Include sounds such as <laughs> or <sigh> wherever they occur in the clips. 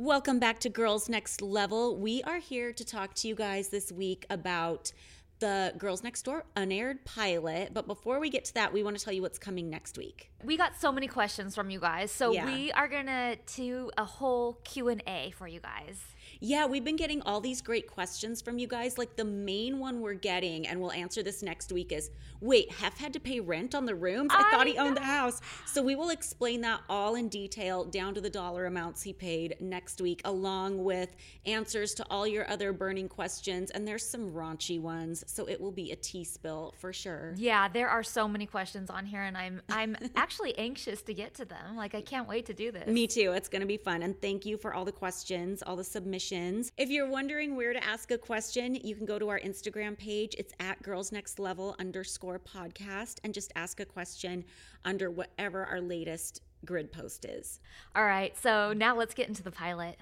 Welcome back to Girls Next Level. We are here to talk to you guys this week about the Girls Next Door unaired pilot. But before we get to that, we want to tell you what's coming next week. We got so many questions from you guys, so Yeah. we are gonna do a whole Q and A for you guys. Yeah, we've been getting all these great questions from you guys. Like the main one we're getting, and we'll answer this next week, is wait, Hef had to pay rent on the rooms? I, I thought he owned the house. So we will explain that all in detail, down to the dollar amounts he paid next week, along with answers to all your other burning questions. And there's some raunchy ones, so it will be a tea spill for sure. Yeah, there are so many questions on here, and I'm I'm <laughs> actually anxious to get to them. Like I can't wait to do this. Me too. It's going to be fun. And thank you for all the questions, all the submissions. If you're wondering where to ask a question, you can go to our Instagram page. It's at Girls Next Level underscore podcast and just ask a question under whatever our latest grid post is. All right, so now let's get into the pilot.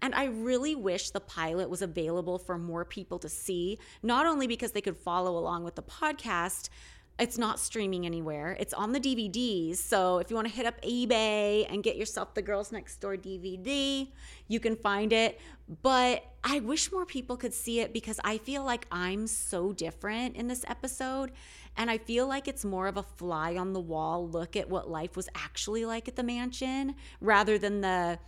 And I really wish the pilot was available for more people to see, not only because they could follow along with the podcast. It's not streaming anywhere. It's on the DVDs. So if you want to hit up eBay and get yourself the Girls Next Door DVD, you can find it. But I wish more people could see it because I feel like I'm so different in this episode. And I feel like it's more of a fly on the wall look at what life was actually like at the mansion rather than the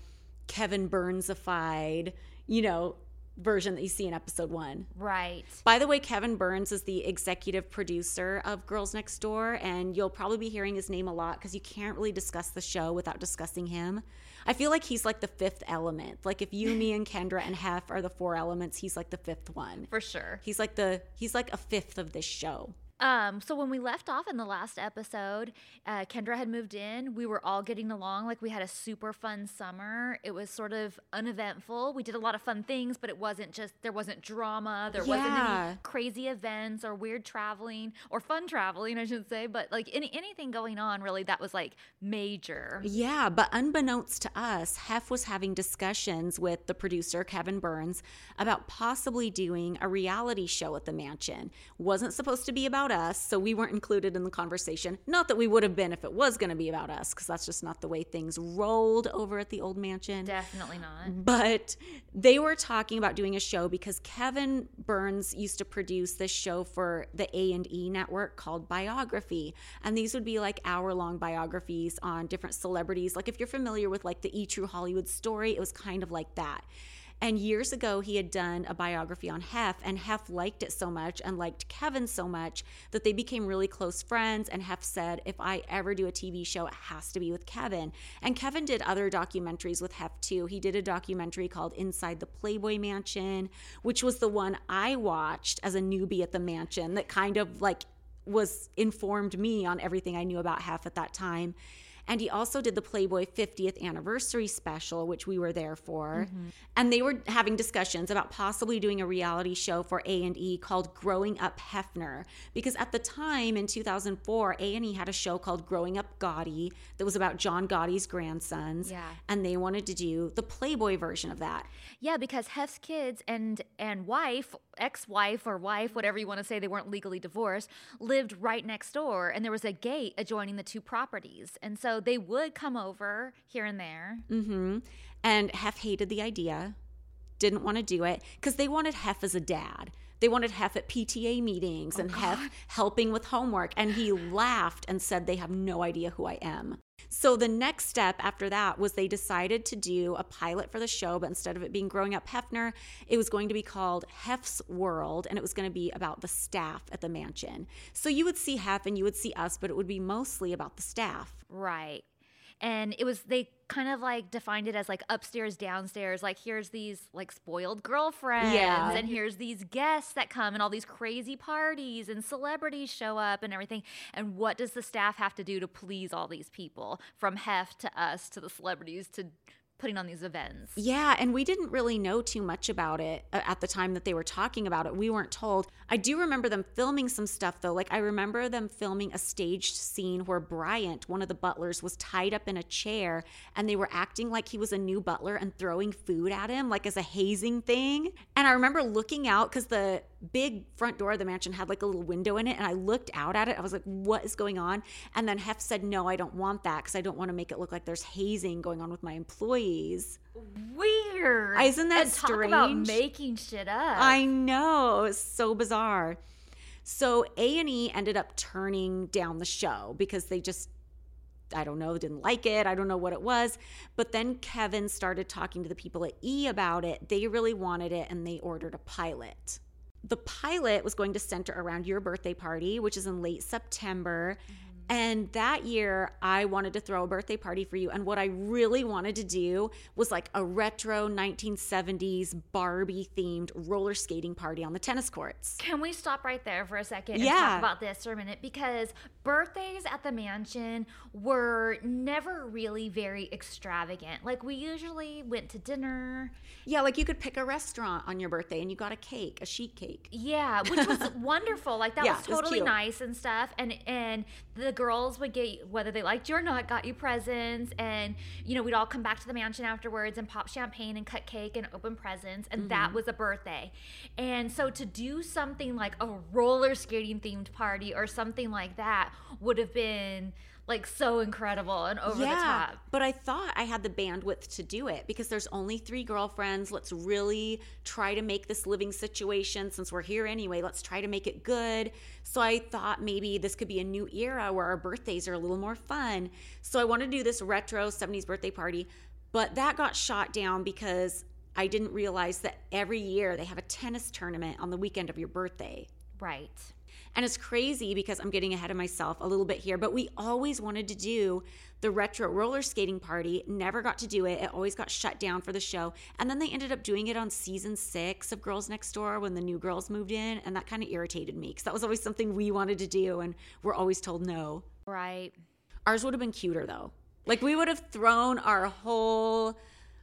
Kevin Burnsified, you know, version that you see in episode one. Right. By the way, Kevin Burns is the executive producer of Girls Next Door, and you'll probably be hearing his name a lot because you can't really discuss the show without discussing him. I feel like he's like the fifth element. Like if you, me, and <laughs> Kendra and Hef are the four elements, he's like the fifth one. For sure. He's like the he's like a fifth of this show. Um, so when we left off in the last episode, uh, Kendra had moved in. We were all getting along. Like we had a super fun summer. It was sort of uneventful. We did a lot of fun things, but it wasn't just there wasn't drama. There wasn't any crazy events or weird traveling or fun traveling, I should say. But like any anything going on really that was like major. Yeah, but unbeknownst to us, Hef was having discussions with the producer, Kevin Burns, about possibly doing a reality show at the mansion. Wasn't supposed to be about us, so we weren't included in the conversation. Not that we would have been if it was going to be about us, because that's just not the way things rolled over at the old mansion. Definitely not. <laughs> But they were talking about doing a show because Kevin Burns used to produce this show for the A&E network called Biography. And these would be like hour-long biographies on different celebrities. Like if you're familiar with like the E True Hollywood story, it was kind of like that. And years ago, he had done a biography on Hef, and Hef liked it so much and liked Kevin so much that they became really close friends. And Hef said, If I ever do a TV show, it has to be with Kevin. And Kevin did other documentaries with Hef too. He did a documentary called Inside the Playboy Mansion, which was the one I watched as a newbie at the mansion that kind of like was informed me on everything I knew about Hef at that time. And he also did the Playboy 50th anniversary special, which we were there for. Mm-hmm. And they were having discussions about possibly doing a reality show for A&E called Growing Up Hefner. Because at the time in 2004, A&E had a show called Growing Up Gotti that was about John Gotti's grandsons. Yeah. And they wanted to do the Playboy version of that. Yeah, because Hef's kids and and wife, ex-wife or wife, whatever you want to say, they weren't legally divorced, lived right next door, and there was a gate adjoining the two properties, and so they would come over here and there. hmm And Hef hated the idea, didn't want to do it because they wanted Hef as a dad. They wanted Hef at PTA meetings oh, and Hef helping with homework. And he laughed and said, They have no idea who I am. So the next step after that was they decided to do a pilot for the show, but instead of it being Growing Up Hefner, it was going to be called Hef's World, and it was going to be about the staff at the mansion. So you would see Hef and you would see us, but it would be mostly about the staff. Right. And it was they kind of like defined it as like upstairs, downstairs. Like here's these like spoiled girlfriends, Yeah. and here's these guests that come, and all these crazy parties, and celebrities show up, and everything. And what does the staff have to do to please all these people, from Hef to us to the celebrities to putting on these events? Yeah, and we didn't really know too much about it uh, at the time that they were talking about it. We weren't told. I do remember them filming some stuff though. Like I remember them filming a staged scene where Bryant, one of the butlers, was tied up in a chair and they were acting like he was a new butler and throwing food at him like as a hazing thing. And I remember looking out cuz the big front door of the mansion had like a little window in it and I looked out at it. I was like, "What is going on?" And then Hef said, "No, I don't want that cuz I don't want to make it look like there's hazing going on with my employees." Weird. Isn't that and talk about making shit up. I know. It's so bizarre. So A&E ended up turning down the show because they just I don't know, didn't like it. I don't know what it was. But then Kevin started talking to the people at E about it. They really wanted it and they ordered a pilot. The pilot was going to center around your birthday party, which is in late September. Mm-hmm. And that year, I wanted to throw a birthday party for you. And what I really wanted to do was like a retro 1970s Barbie themed roller skating party on the tennis courts. Can we stop right there for a second and Yeah. talk about this for a minute? Because birthdays at the mansion were never really very extravagant. Like, we usually went to dinner. Yeah, like you could pick a restaurant on your birthday and you got a cake, a sheet cake. Yeah, which was <laughs> wonderful. Like that Yeah, was it was totally nice and stuff. And and the girls would get whether they liked you or not, got you presents, and you know we'd all come back to the mansion afterwards and pop champagne and cut cake and open presents, and that Mm-hmm. was a birthday. And so to do something like a roller skating themed party or something like that would have been like so incredible and over the top. But I thought I had the bandwidth to do it because there's only three girlfriends. Let's really try to make this living situation since we're here anyway. Let's try to make it good. So I thought maybe this could be a new era where our birthdays are a little more fun. So I wanted to do this retro 70s birthday party, but that got shot down because I didn't realize that every year they have a tennis tournament on the weekend of your birthday. Right. And it's crazy because I'm getting ahead of myself a little bit here, but we always wanted to do the retro roller skating party, never got to do it. It always got shut down for the show. And then they ended up doing it on season six of Girls Next Door when the new girls moved in. And that kind of irritated me because that was always something we wanted to do. And we're always told no. Right. Ours would have been cuter though. Like we would have thrown our whole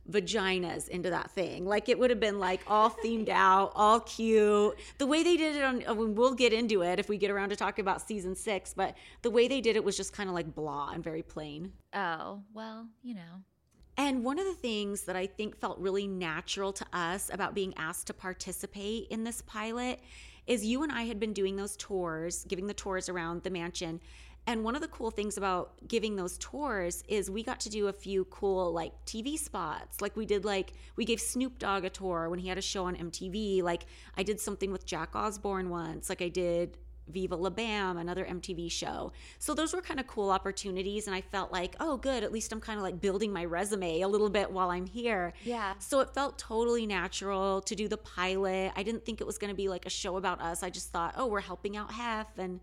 vaginas into that thing. Like it would have been like all themed out, all cute. The way they did it on, we'll get into it if we get around to talking about season six, but the way they did it was just kind of like blah and very plain. Oh, well, you know. And one of the things that I think felt really natural to us about being asked to participate in this pilot is you and I had been doing those tours, giving the tours around the mansion. And one of the cool things about giving those tours is we got to do a few cool like TV spots. Like we did like we gave Snoop Dogg a tour when he had a show on MTV. Like I did something with Jack Osbourne once. Like I did Viva La Bam, another MTV show. So those were kind of cool opportunities. And I felt like, oh, good, at least I'm kind of like building my resume a little bit while I'm here. Yeah. So it felt totally natural to do the pilot. I didn't think it was going to be like a show about us. I just thought, oh, we're helping out Hef and,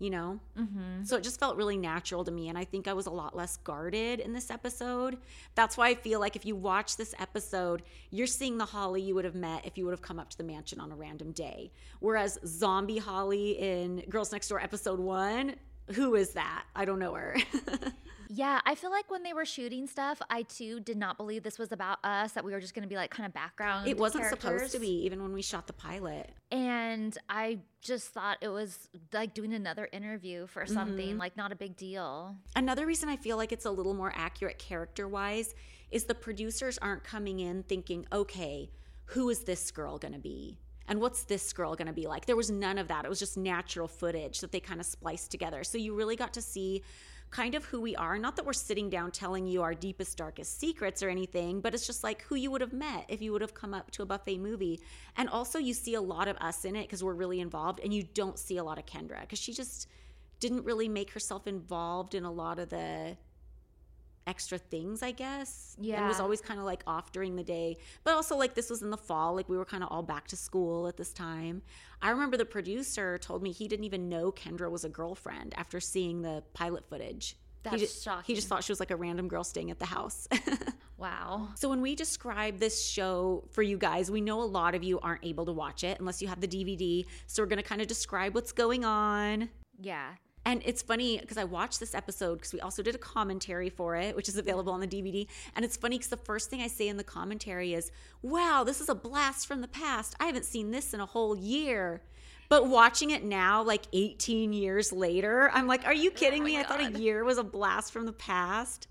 you know. Mm-hmm. So it just felt really natural to me. And I think I was a lot less guarded in this episode. That's why I feel like if you watch this episode, you're seeing the Holly you would have met if you would have come up to the mansion on a random day. Whereas zombie Holly in Girls Next Door episode one, who is that? I don't know her. <laughs> Yeah, I feel like when they were shooting stuff, I too did not believe this was about us, that we were just going to be like kind of background. it wasn't supposed to be, even when we shot the pilot. And I just thought it was like doing another interview for Mm-hmm. something, like not a big deal. Another reason I feel like it's a little more accurate character wise is the producers aren't coming in thinking, okay, who is this girl going to be? And what's this girl going to be like? There was none of that. It was just natural footage that they kind of spliced together. So you really got to see kind of who we are. Not that we're sitting down telling you our deepest, darkest secrets or anything, but it's just like who you would have met if you would have come up to a buffet movie. And also, you see a lot of us in it because we're really involved, and you don't see a lot of Kendra because she just didn't really make herself involved in a lot of the extra things, I guess. Yeah. And was always kind of like off during the day. But also, like, this was in the fall. Like, we were kind of all back to school at this time. I remember the producer told me he didn't even know Kendra was a girlfriend after seeing the pilot footage. That's he just, shocking. He just thought she was like a random girl staying at the house. <laughs> Wow. So when we describe this show for you guys, we know a lot of you aren't able to watch it unless you have the DVD. So we're going to kind of describe what's going on. Yeah. And it's funny because I watched this episode because we also did a commentary for it, which is available on the DVD. And it's funny because the first thing I say in the commentary is, wow, this is a blast from the past. I haven't seen this in a whole year. But watching it now, like 18 years later, I'm like, are you oh kidding me? I thought a year was a blast from the past.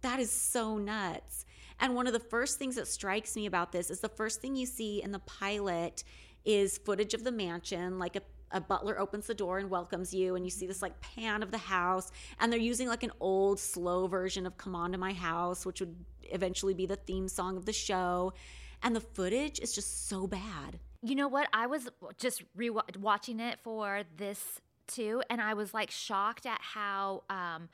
That is so nuts. And one of the first things that strikes me about this is the first thing you see in the pilot is footage of the mansion, like a a butler opens the door and welcomes you and you see this like pan of the house and they're using like an old slow version of come on to my house which would eventually be the theme song of the show and the footage is just so bad. You know what? I was just re watching it for this too, and I was like shocked at how um,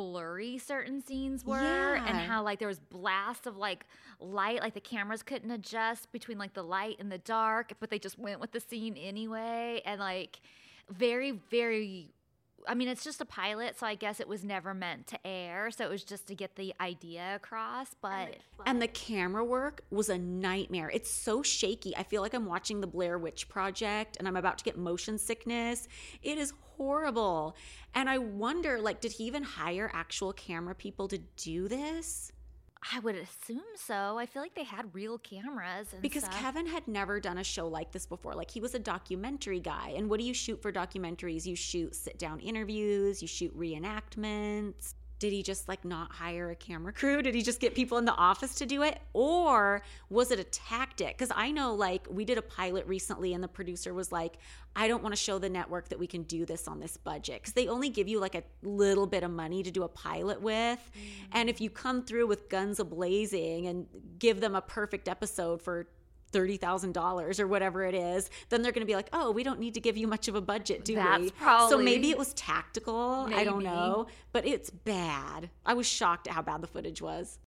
blurry certain scenes were Yeah. and how like there was blasts of like light like the cameras couldn't adjust between like the light and the dark but they just went with the scene anyway and like very very I mean it's just a pilot so I guess it was never meant to air so it was just to get the idea across but And the camera work was a nightmare. It's so shaky. I feel like I'm watching the Blair Witch Project and I'm about to get motion sickness. It is horrible. And I wonder like did he even hire actual camera people to do this? I would assume so. I feel like they had real cameras and Because stuff. Kevin had never done a show like this before. Like he was a documentary guy. And what do you shoot for documentaries? You shoot sit down interviews, you shoot reenactments. Did he just like not hire a camera crew? Did he just get people in the office to do it? Or was it a tactic? Because I know like we did a pilot recently and the producer was like, I don't want to show the network that we can do this on this budget. Because they only give you like a little bit of money to do a pilot with. Mm. And if you come through with guns a blazing and give them a perfect episode for $30,000 or whatever it is, then they're going to be like, oh, we don't need to give you much of a budget, do That's we? So maybe it was tactical. I don't know. But it's bad. I was shocked at how bad the footage was.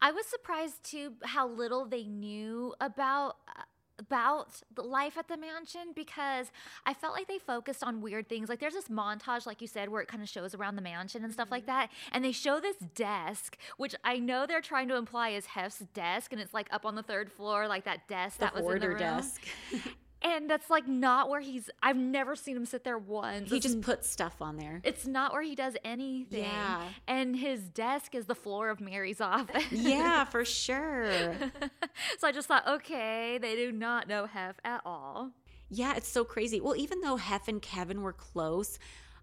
I was surprised too how little they knew about uh, about the life at the mansion because I felt like they focused on weird things. Like there's this montage, like you said, where it kind of shows around the mansion and stuff like Mm-hmm. that, and they show this desk, which I know they're trying to imply is Hef's desk, and it's like up on the third floor, like that desk The that was in the room. desk. <laughs> And that's like not where he's. I've never seen him sit there once. he It's just put stuff on there. it's not where he does anything. Yeah. And his desk is the floor of Mary's <laughs> office. Yeah, for sure. <laughs> so I just thought, okay, they do not know Hef at all. Yeah, it's so crazy. Well, even though Hef and Kevin were close,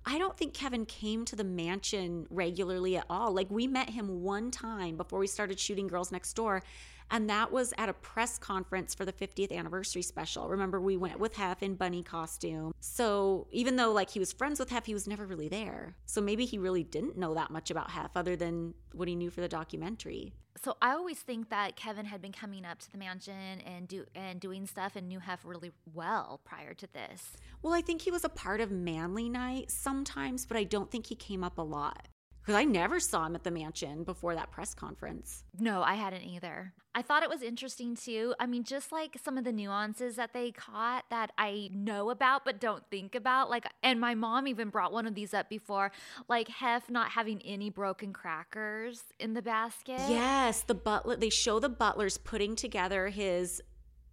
I don't think Kevin came to the mansion regularly at all. Like, we met him one time before we started shooting Girls Next Door, and that was at a press conference for the 50th anniversary special. Remember, we went with Hef in bunny costume. So, even though like he was friends with Hef, he was never really there. So, maybe he really didn't know that much about Hef other than what he knew for the documentary. So I always think that Kevin had been coming up to the mansion and do and doing stuff and knew Hef really well prior to this. Well, I think he was a part of Manly Night sometimes, but I don't think he came up a lot. Because I never saw him at the mansion before that press conference. No, I hadn't either. I thought it was interesting too. I mean, just like some of the nuances that they caught that I know about but don't think about. Like, and my mom even brought one of these up before, like Hef not having any broken crackers in the basket. Yes, the butler, they show the butlers putting together his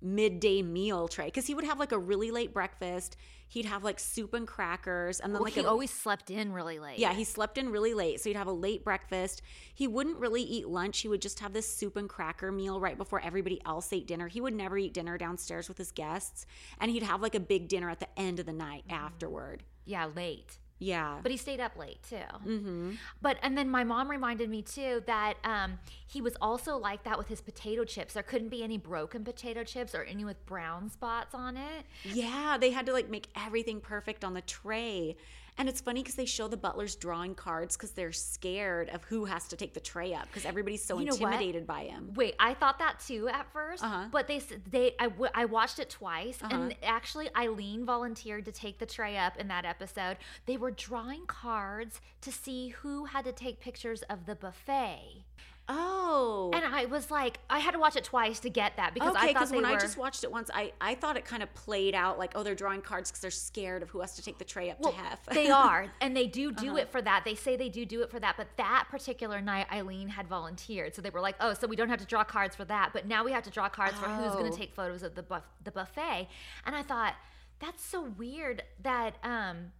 midday meal tray because he would have like a really late breakfast. He'd have like soup and crackers and then Well, like he a, always slept in really late. Yeah, he slept in really late. So he'd have a late breakfast. He wouldn't really eat lunch. He would just have this soup and cracker meal right before everybody else ate dinner. He would never eat dinner downstairs with his guests. And he'd have like a big dinner at the end of the night mm. afterward. yeah, late. Yeah. But he stayed up late too. mm-hmm. But and then my mom reminded me too that um, he was also like that with his potato chips. There couldn't be any broken potato chips or any with brown spots on it. Yeah, they had to like make everything perfect on the tray. And it's funny because they show the butlers drawing cards because they're scared of who has to take the tray up because everybody's so You know what? intimidated by him. Wait, I thought that too at 1st Uh-huh. but they they I, w- I watched it twice, Uh-huh. and actually Eileen volunteered to take the tray up in that episode. They were drawing cards to see who had to take pictures of the buffet, Oh. and I was like, I had to watch it twice to get that because okay, I thought they when were. I just watched it once, I, I thought it kind of played out like, oh, they're drawing cards because they're scared of who has to take the tray up well, to Hef. they are, <laughs> and they do do Uh-huh. it for that. They say they do do it for that, but that particular night, Eileen had volunteered, so they were like, "Oh, so we don't have to draw cards for that, but now we have to draw cards for who's going Oh. to take photos of the buff- the buffet." And I thought that's so weird that um.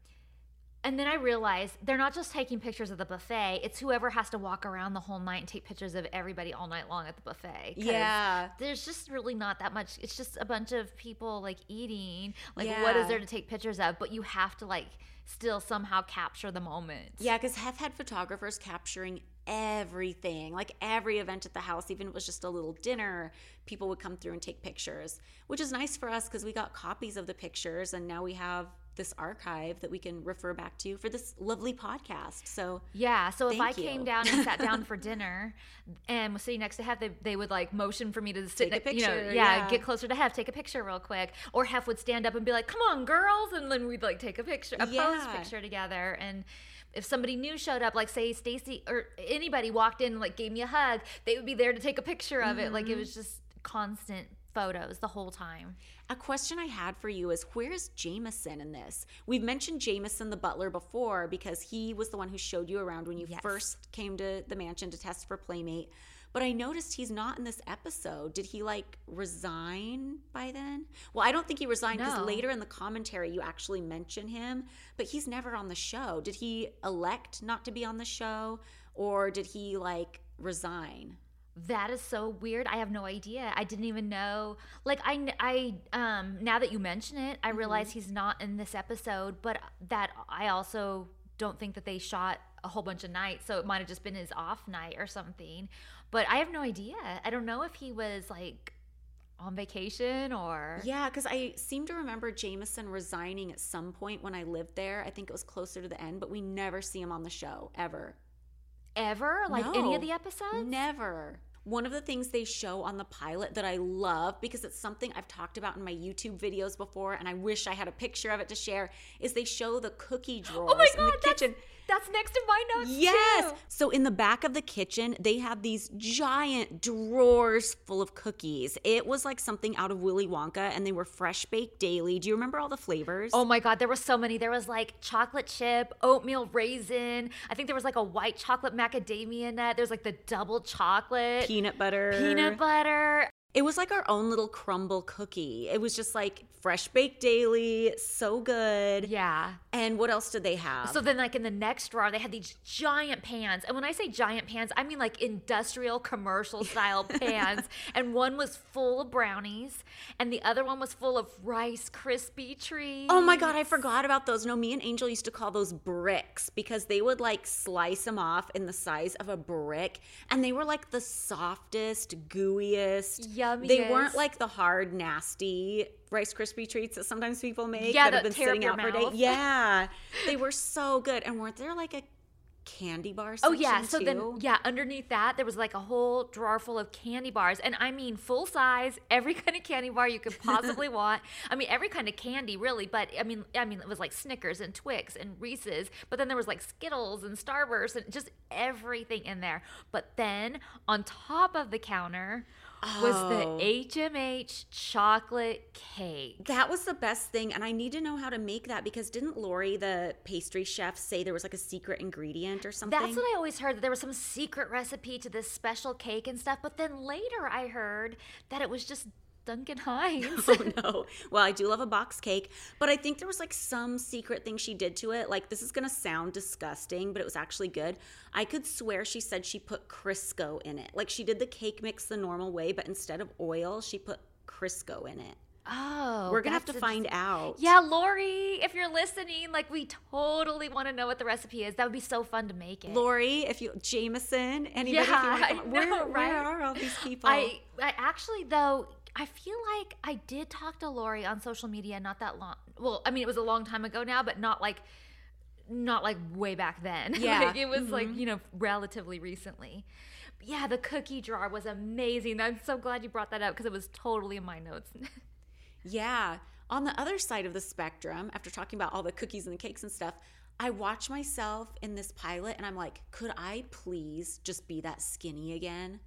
And then I realized they're not just taking pictures of the buffet; it's whoever has to walk around the whole night and take pictures of everybody all night long at the buffet. Yeah. there's just really not that much. It's just a bunch of people like eating. Like, what is there to take pictures of? But you have to like still somehow capture the moment. Yeah, because Hef had photographers capturing everything, like every event at the house, even if it was just a little dinner, people would come through and take pictures, which is nice for us because we got copies of the pictures and now we have this archive that we can refer back to for this lovely podcast. So Yeah. So if I you. came down and sat down <laughs> for dinner and was sitting next to Hef, they, they would like motion for me to sit, Take a ne- you know, picture, yeah, yeah. get closer to Hef, take a picture real quick. Or Hef would stand up and be like, "Come on, girls," and then we'd like take a picture, a pose picture together. And if somebody new showed up, like say Stacy or anybody walked in and like gave me a hug, they would be there to take a picture of it. Mm-hmm. Like it was just constant photos the whole time. A question I had for you is where's Jameson in this? We've mentioned Jameson the butler before because he was the one who showed you around when you Yes. first came to the mansion to test for Playmate. But I noticed he's not in this episode. Did he like resign by then? Well, I don't think he resigned because No. later in the commentary you actually mention him, but he's never on the show. Did he elect not to be on the show or did he like resign? That is so weird. I have no idea. I didn't even know. Like I, I, um, now that you mention it, I realize he's not in this episode. But that I also don't think that they shot a whole bunch of nights, so it might have just been his off night or something. But I have no idea. I don't know if he was like on vacation or Yeah, because I seem to remember Jameson resigning at some point when I lived there. I think it was closer to the end, but we never see him on the show ever. ever like any of the episodes. Never. One of the things they show on the pilot that I love because it's something I've talked about in my YouTube videos before, and I wish I had a picture of it to share, is they show the cookie drawers Oh my in the god, kitchen. That's next to my notes. Yes. too. So in the back of the kitchen, they have these giant drawers full of cookies. It was like something out of Willy Wonka, and they were fresh baked daily. Do you remember all the flavors? Oh my god, there was so many. There was like chocolate chip, oatmeal raisin. I think there was like a white chocolate macadamia nut. There's like the double chocolate, peanut butter. peanut butter. It was like our own little Crumbl cookie. It was just like fresh baked daily, so good. Yeah. And what else did they have? So then, like in the next drawer, they had these giant pans. And when I say giant pans, I mean like industrial commercial style <laughs> pans. And one was full of brownies, and the other one was full of Rice Krispie treats. Oh my god, I forgot about those. No, me and Angel used to call those bricks because they would like slice them off in the size of a brick and they were like the softest, gooeyest. They weren't like the hard, nasty Rice Krispie treats that sometimes people make Yeah, that have been sitting out for days. Yeah. they were <laughs> so good. And weren't there like a candy bar Oh yeah, so too? then yeah, underneath that there was like a whole drawer full of candy bars, and I mean full size, every <laughs> kind of candy bar you could possibly <laughs> want. I mean every kind of candy really, but I mean I mean it was like Snickers and Twix and Reese's, but then there was like Skittles and Starburst and just everything in there. But then on top of the counter was Oh. the HMH chocolate cake. That was the best thing, and I need to know how to make that because didn't Lori, the pastry chef, say there was like a secret ingredient or something? That's what I always heard that there was some secret recipe to this special cake and stuff. But then later I heard that it was just Duncan Hines. <laughs> oh no. Well, I do love a box cake, but I think there was like some secret thing she did to it. Like this is gonna sound disgusting, but it was actually good. I could swear she said she put Crisco in it. Like she did the cake mix the normal way, but instead of oil, she put Crisco in it. Oh, We're gonna have to find out. Yeah, Lori, if you're listening, like we totally want to know what the recipe is. That would be so fun to make it. Lori, if you Jameson, anybody, you Yeah, I come, where, know, where are all these people? I, I actually though I feel like I did talk to Lori on social media not that long. Well, I mean it was a long time ago now, but not like not like way back then. <laughs> Yeah. like, it was like, mm-hmm. you know, relatively recently. But yeah, the cookie jar was amazing. I'm so glad you brought that up because it was totally in my notes. <laughs> Yeah. On the other side of the spectrum, after talking about all the cookies and the cakes and stuff, I watch myself in this pilot and I'm like, could I please just be that skinny again?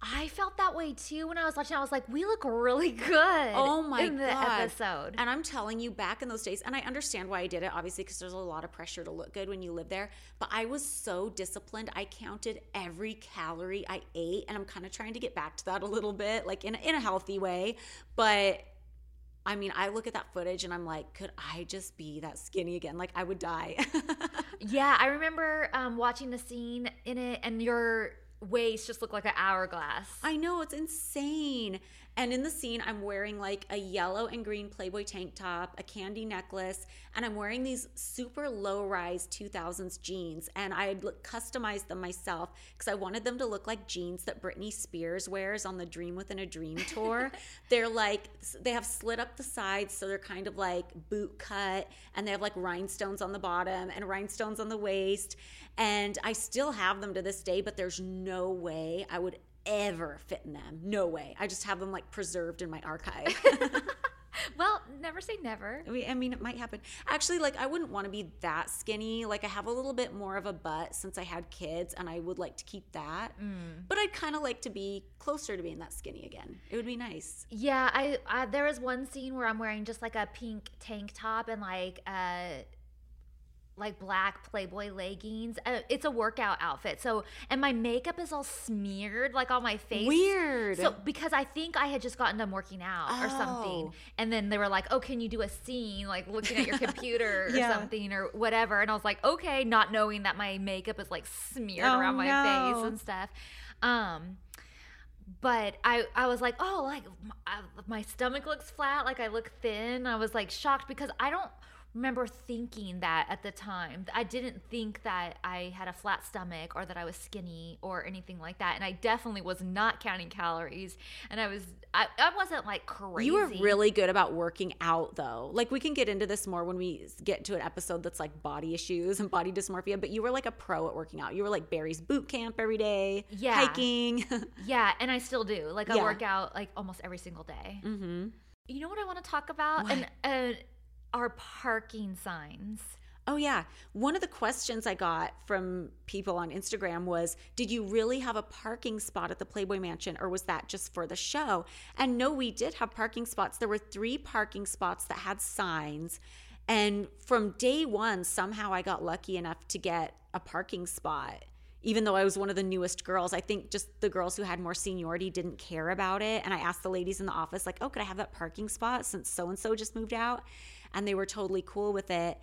I felt that way too when I was watching. I was like, we look really good. Oh my god. in the God. episode. And I'm telling you, back in those days, and I understand why I did it, obviously, because there's a lot of pressure to look good when you live there. But I was so disciplined. I counted every calorie I ate, and I'm kind of trying to get back to that a little bit, like in, in a healthy way. But I mean, I look at that footage and I'm like, could I just be that skinny again? Like, I would die. <laughs> Yeah, I remember um, watching the scene in it, and your waist just looked like an hourglass. I know it's insane. And in the scene, I'm wearing like a yellow and green Playboy tank top, a candy necklace, and I'm wearing these super low rise 2000s jeans. And I had customized them myself because I wanted them to look like jeans that Britney Spears wears on the Dream Within a Dream tour. <laughs> they're like, they have slit up the sides, so they're kind of like boot cut, and they have like rhinestones on the bottom and rhinestones on the waist. And I still have them to this day, but there's no way I would ever fit in them. No way. I just have them like preserved in my archive. <laughs> <laughs> well, never say never. I mean, I mean, it might happen. Actually, like I wouldn't want to be that skinny. Like I have a little bit more of a butt since I had kids, and I would like to keep that. Mm. But I'd kind of like to be closer to being that skinny again. It would be nice. Yeah, I, I there was one scene where I'm wearing just like a pink tank top and like uh like black Playboy leggings. Uh, it's a workout outfit. So, and my makeup is all smeared like on my face. Weird. So, because I think I had just gotten done working out oh. or something. Oh. And then they were like, oh, can you do a scene like looking at your <laughs> computer yeah. or something or whatever? And I was like, okay, not knowing that my makeup is like smeared oh, around my no. face and stuff. Um, but I, I was like, oh, like my, my stomach looks flat, like I look thin. I was like shocked because I don't remember thinking that at the time. I didn't think that I had a flat stomach or that I was skinny or anything like that. And I definitely was not counting calories. And I was, I, I wasn't like crazy. You were really good about working out though. Like we can get into this more when we get to an episode that's like body issues and body dysmorphia, but you were like a pro at working out. You were like Barry's boot camp every day, yeah. hiking. <laughs> yeah. And I still do. Like I yeah. work out like almost every single day. Mm-hmm. You know what I want to talk about? What? And, uh, are parking signs. Oh, yeah. One of the questions I got from people on Instagram was Did you really have a parking spot at the Playboy Mansion, or was that just for the show? And no, we did have parking spots. There were three parking spots that had signs. And from day one, somehow I got lucky enough to get a parking spot. Even though I was one of the newest girls, I think just the girls who had more seniority didn't care about it. And I asked the ladies in the office, like, oh, could I have that parking spot since so and so just moved out? and they were totally cool with it.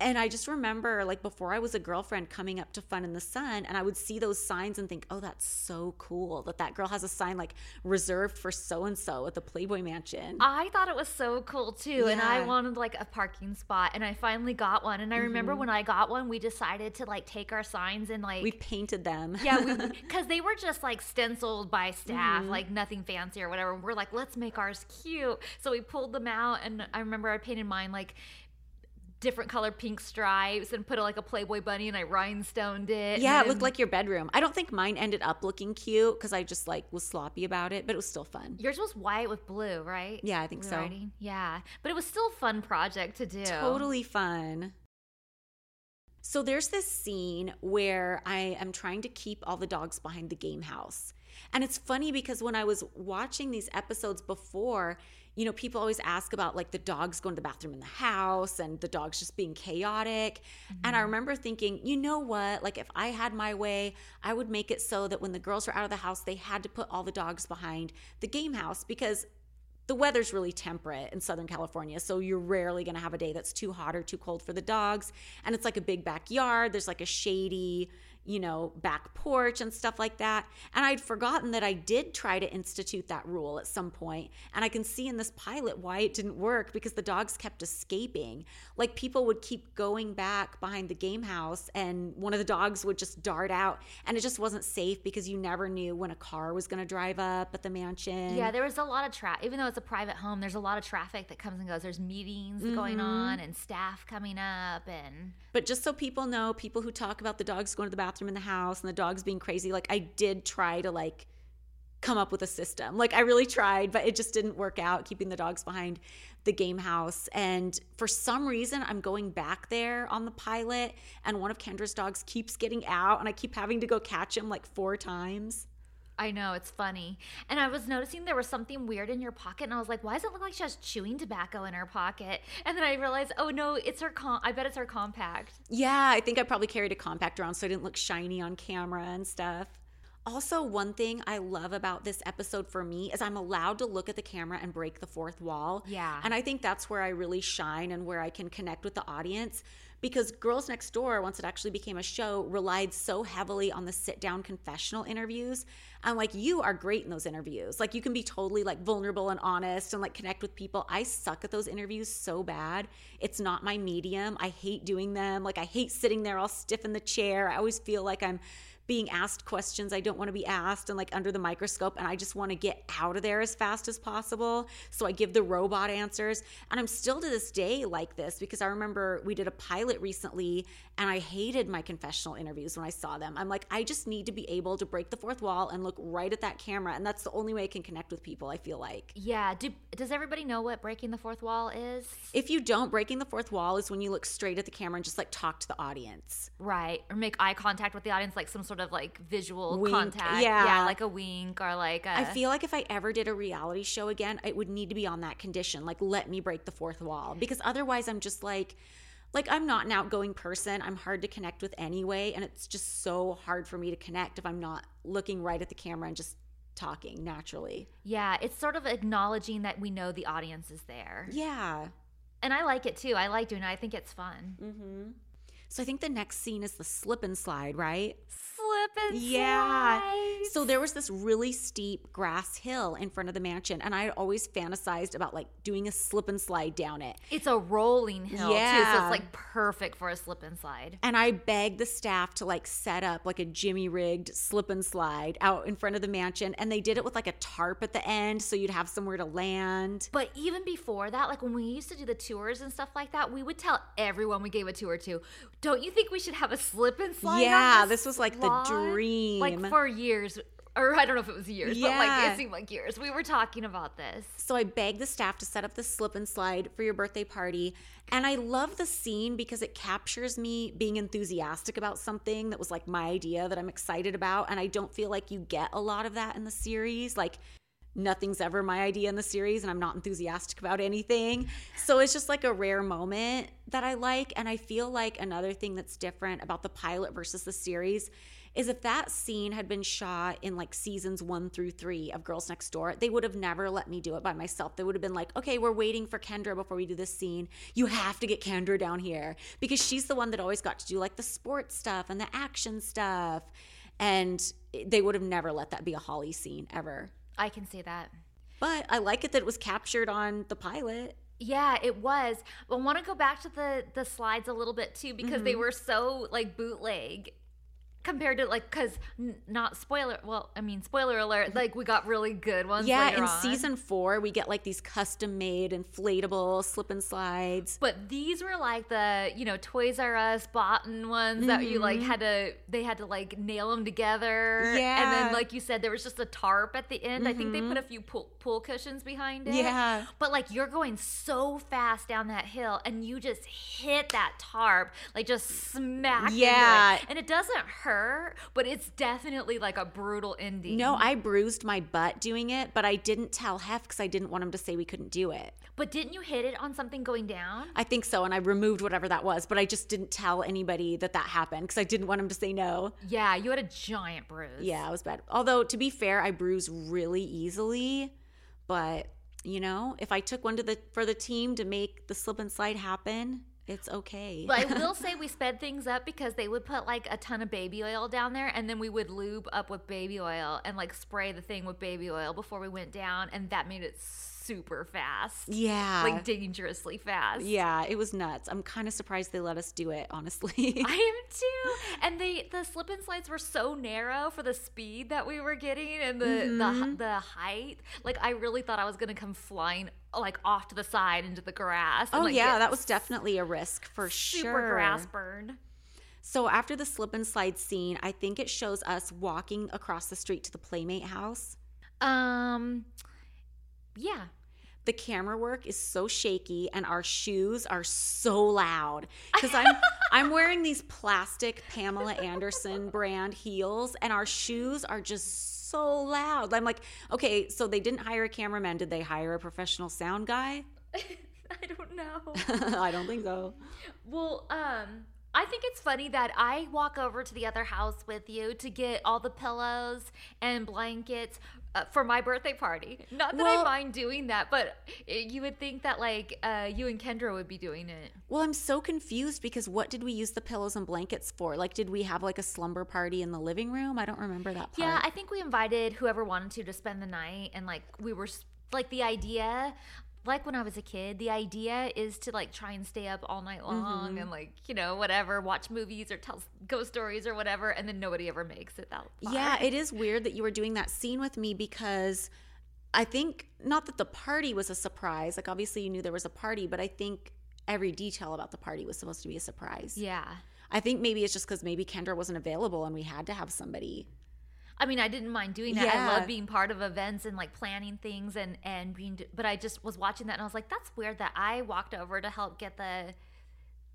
And I just remember, like, before I was a girlfriend coming up to Fun in the Sun, and I would see those signs and think, oh, that's so cool that that girl has a sign like reserved for so and so at the Playboy Mansion. I thought it was so cool too. Yeah. And I wanted like a parking spot, and I finally got one. And I remember mm-hmm. when I got one, we decided to like take our signs and like. We painted them. Yeah, because <laughs> they were just like stenciled by staff, mm-hmm. like nothing fancy or whatever. We're like, let's make ours cute. So we pulled them out, and I remember I painted mine like different color pink stripes and put a, like a Playboy bunny and I rhinestoned it. Yeah, it looked like your bedroom. I don't think mine ended up looking cute because I just like was sloppy about it, but it was still fun. Yours was white with blue, right? Yeah, I think so. Yeah, but it was still a fun project to do. Totally fun. So there's this scene where I am trying to keep all the dogs behind the game house. And it's funny because when I was watching these episodes before, you know, people always ask about like the dogs going to the bathroom in the house and the dogs just being chaotic. Mm-hmm. And I mm-hmm. remember thinking, you know what? Like, if I had my way, I would make it so that when the girls were out of the house, they had to put all the dogs behind the game house because the weather's really temperate in Southern California. So you're rarely going to have a day that's too hot or too cold for the dogs. And it's like a big backyard. There's like a shady, you know, back porch and stuff like that. And I'd forgotten that I did try to institute that rule at some point. And I can see in this pilot why it didn't work because the dogs kept escaping. Like people would keep going back behind the game house and one of the dogs would just dart out. And it just wasn't safe because you never knew when a car was going to drive up at the mansion. Yeah, there was a lot of traffic. Even though it's a private home, there's a lot of traffic that comes and goes. There's meetings mm-hmm. going on and staff coming up and but just so people know, people who talk about the dogs going to the bathroom in the house and the dogs being crazy, like I did try to like come up with a system. Like I really tried, but it just didn't work out keeping the dogs behind the game house. And for some reason, I'm going back there on the pilot, and one of Kendra's dogs keeps getting out, and I keep having to go catch him like four times. I know, it's funny. And I was noticing there was something weird in your pocket, and I was like, why does it look like she has chewing tobacco in her pocket? And then I realized, oh no, it's her, com- I bet it's her compact. Yeah, I think I probably carried a compact around so I didn't look shiny on camera and stuff. Also, one thing I love about this episode for me is I'm allowed to look at the camera and break the fourth wall. Yeah. And I think that's where I really shine and where I can connect with the audience because Girls Next Door, once it actually became a show, relied so heavily on the sit down confessional interviews. And like you are great in those interviews. Like you can be totally like vulnerable and honest and like connect with people. I suck at those interviews so bad. It's not my medium. I hate doing them. Like I hate sitting there all stiff in the chair. I always feel like I'm being asked questions I don't want to be asked and like under the microscope and I just want to get out of there as fast as possible. So I give the robot answers and I'm still to this day like this because I remember we did a pilot recently and I hated my confessional interviews when I saw them. I'm like I just need to be able to break the fourth wall and look right at that camera and that's the only way I can connect with people, I feel like. Yeah, do, does everybody know what breaking the fourth wall is? If you don't, breaking the fourth wall is when you look straight at the camera and just like talk to the audience. Right, or make eye contact with the audience like some sort of like visual Wink, contact. yeah. Yeah. like a wink or like a I feel like if I ever did a reality show again, it would need to be on that condition. Like, let me break the fourth wall. Because otherwise, I'm just like, like I'm not an outgoing person. I'm hard to connect with anyway. And it's just so hard for me to connect if I'm not looking right at the camera and just talking naturally. Yeah, it's sort of acknowledging that we know the audience is there. Yeah. And I like it too. I like doing it. I think it's fun. Mm-hmm. So I think the next scene is the slip and slide, right? Slip and Yeah. So there was this really steep grass hill in front of the mansion, and I always fantasized about like doing a slip and slide down it. It's a rolling hill too, so Yeah. it's like perfect for a slip and slide. And I begged the staff to like set up like a jimmy rigged slip and slide out in front of the mansion, and they did it with like a tarp at the end, so you'd have somewhere to land. But even before that, like when we used to do the tours and stuff like that, we would tell everyone we gave a tour to, don't you think we should have a slip and slide? Yeah, this this was like the lot?" Dream. Like for years, or I don't know if it was years, but like it seemed like years. We were talking about this. So I begged the staff to set up the slip and slide for your birthday party. And I love the scene because it captures me being enthusiastic about something that was like my idea that I'm excited about. And I don't feel like you get a lot of that in the series. Like, nothing's ever my idea in the series, and I'm not enthusiastic about anything. So it's just like a rare moment that I like. And I feel like another thing that's different about the pilot versus the series is if that scene had been shot in like seasons one through three of Girls Next Door, they would have never let me do it by myself. They would have been like, okay, we're waiting for Kendra before we do this scene. You have to get Kendra down here because she's the one that always got to do like the sports stuff and the action stuff. And they would have never let that be a Holly scene ever. I can see that. But I like it that it was captured on the pilot. Yeah, it was. But I want to go back to the the slides a little bit too because they Mm-hmm. were so like bootleg compared to like because n- not spoiler. Well, I mean spoiler alert. Like we got really good ones. Yeah, in on. season four, we get like these custom made inflatable slip and slides. But these were like the you know Toys R Us boughten ones that you like Mm-hmm. had to they had to like nail them together. Yeah. And then like you said, there was just a tarp at the end. I think they put a few pool, pool cushions behind it. Mm-hmm. Yeah. But like you're going so fast down that hill, and you just hit that tarp like just smack. into it. Yeah. and it doesn't hurt, but it's definitely like a brutal ending. No, I bruised my butt doing it, but I didn't tell Hef because I didn't want him to say we couldn't do it. but didn't you hit it on something going down? I think so, and I removed whatever that was, but I just didn't tell anybody that that happened because I didn't want him to say no. Yeah, you had a giant bruise. Yeah, it was bad. Although to be fair, I bruise really easily, but you know, if I took one to the for the team to make the slip and slide happen, it's okay. But I <laughs> will say we sped things up because they would put like a ton of baby oil down there and then we would lube up with baby oil and like spray the thing with baby oil before we went down and that made it super fast. yeah, Like dangerously fast. yeah, it was nuts. I'm kind of surprised they let us do it, honestly. <laughs> I am <laughs> too. And they the slip and slides were so narrow for the speed that we were getting and the Mm-hmm. the the height. Like I really thought I was going to come flying like off to the side into the grass. oh like, yeah, that was definitely a risk for super sure. grass burn. So after the slip and slide scene, I think it shows us walking across the street to the Playmate house. Um yeah. The camera work is so shaky and our shoes are so loud <laughs> cuz I'm I'm wearing these plastic Pamela Anderson brand heels and our shoes are just so loud. I'm like, okay, so they didn't hire a cameraman, did they hire a professional sound guy? <laughs> I don't know. <laughs> I don't think so. Well, um, I think it's funny that I walk over to the other house with you to get all the pillows and blankets uh, for my birthday party. Not that Well- I mind doing that, but uh, you would think that like uh, you and Kendra would be doing it. Well, I'm so confused because what did we use the pillows and blankets for? Like, did we have like a slumber party in the living room? I don't remember that part. Yeah, I think we invited whoever wanted to to spend the night, and like we were like the idea. Like when I was a kid, the idea is to like try and stay up all night long Mm-hmm. and like you know whatever, watch movies or tell ghost stories or whatever, and then nobody ever makes it that far. Yeah, it is weird that you were doing that scene with me because I think not that the party was a surprise. Like obviously you knew there was a party, but I think every detail about the party was supposed to be a surprise. yeah. I think maybe it's just because maybe Kendra wasn't available and we had to have somebody. I mean, I didn't mind doing that. I love being part of events and like planning things and and being. But I just was watching that and I was like, that's weird that I walked over to help get the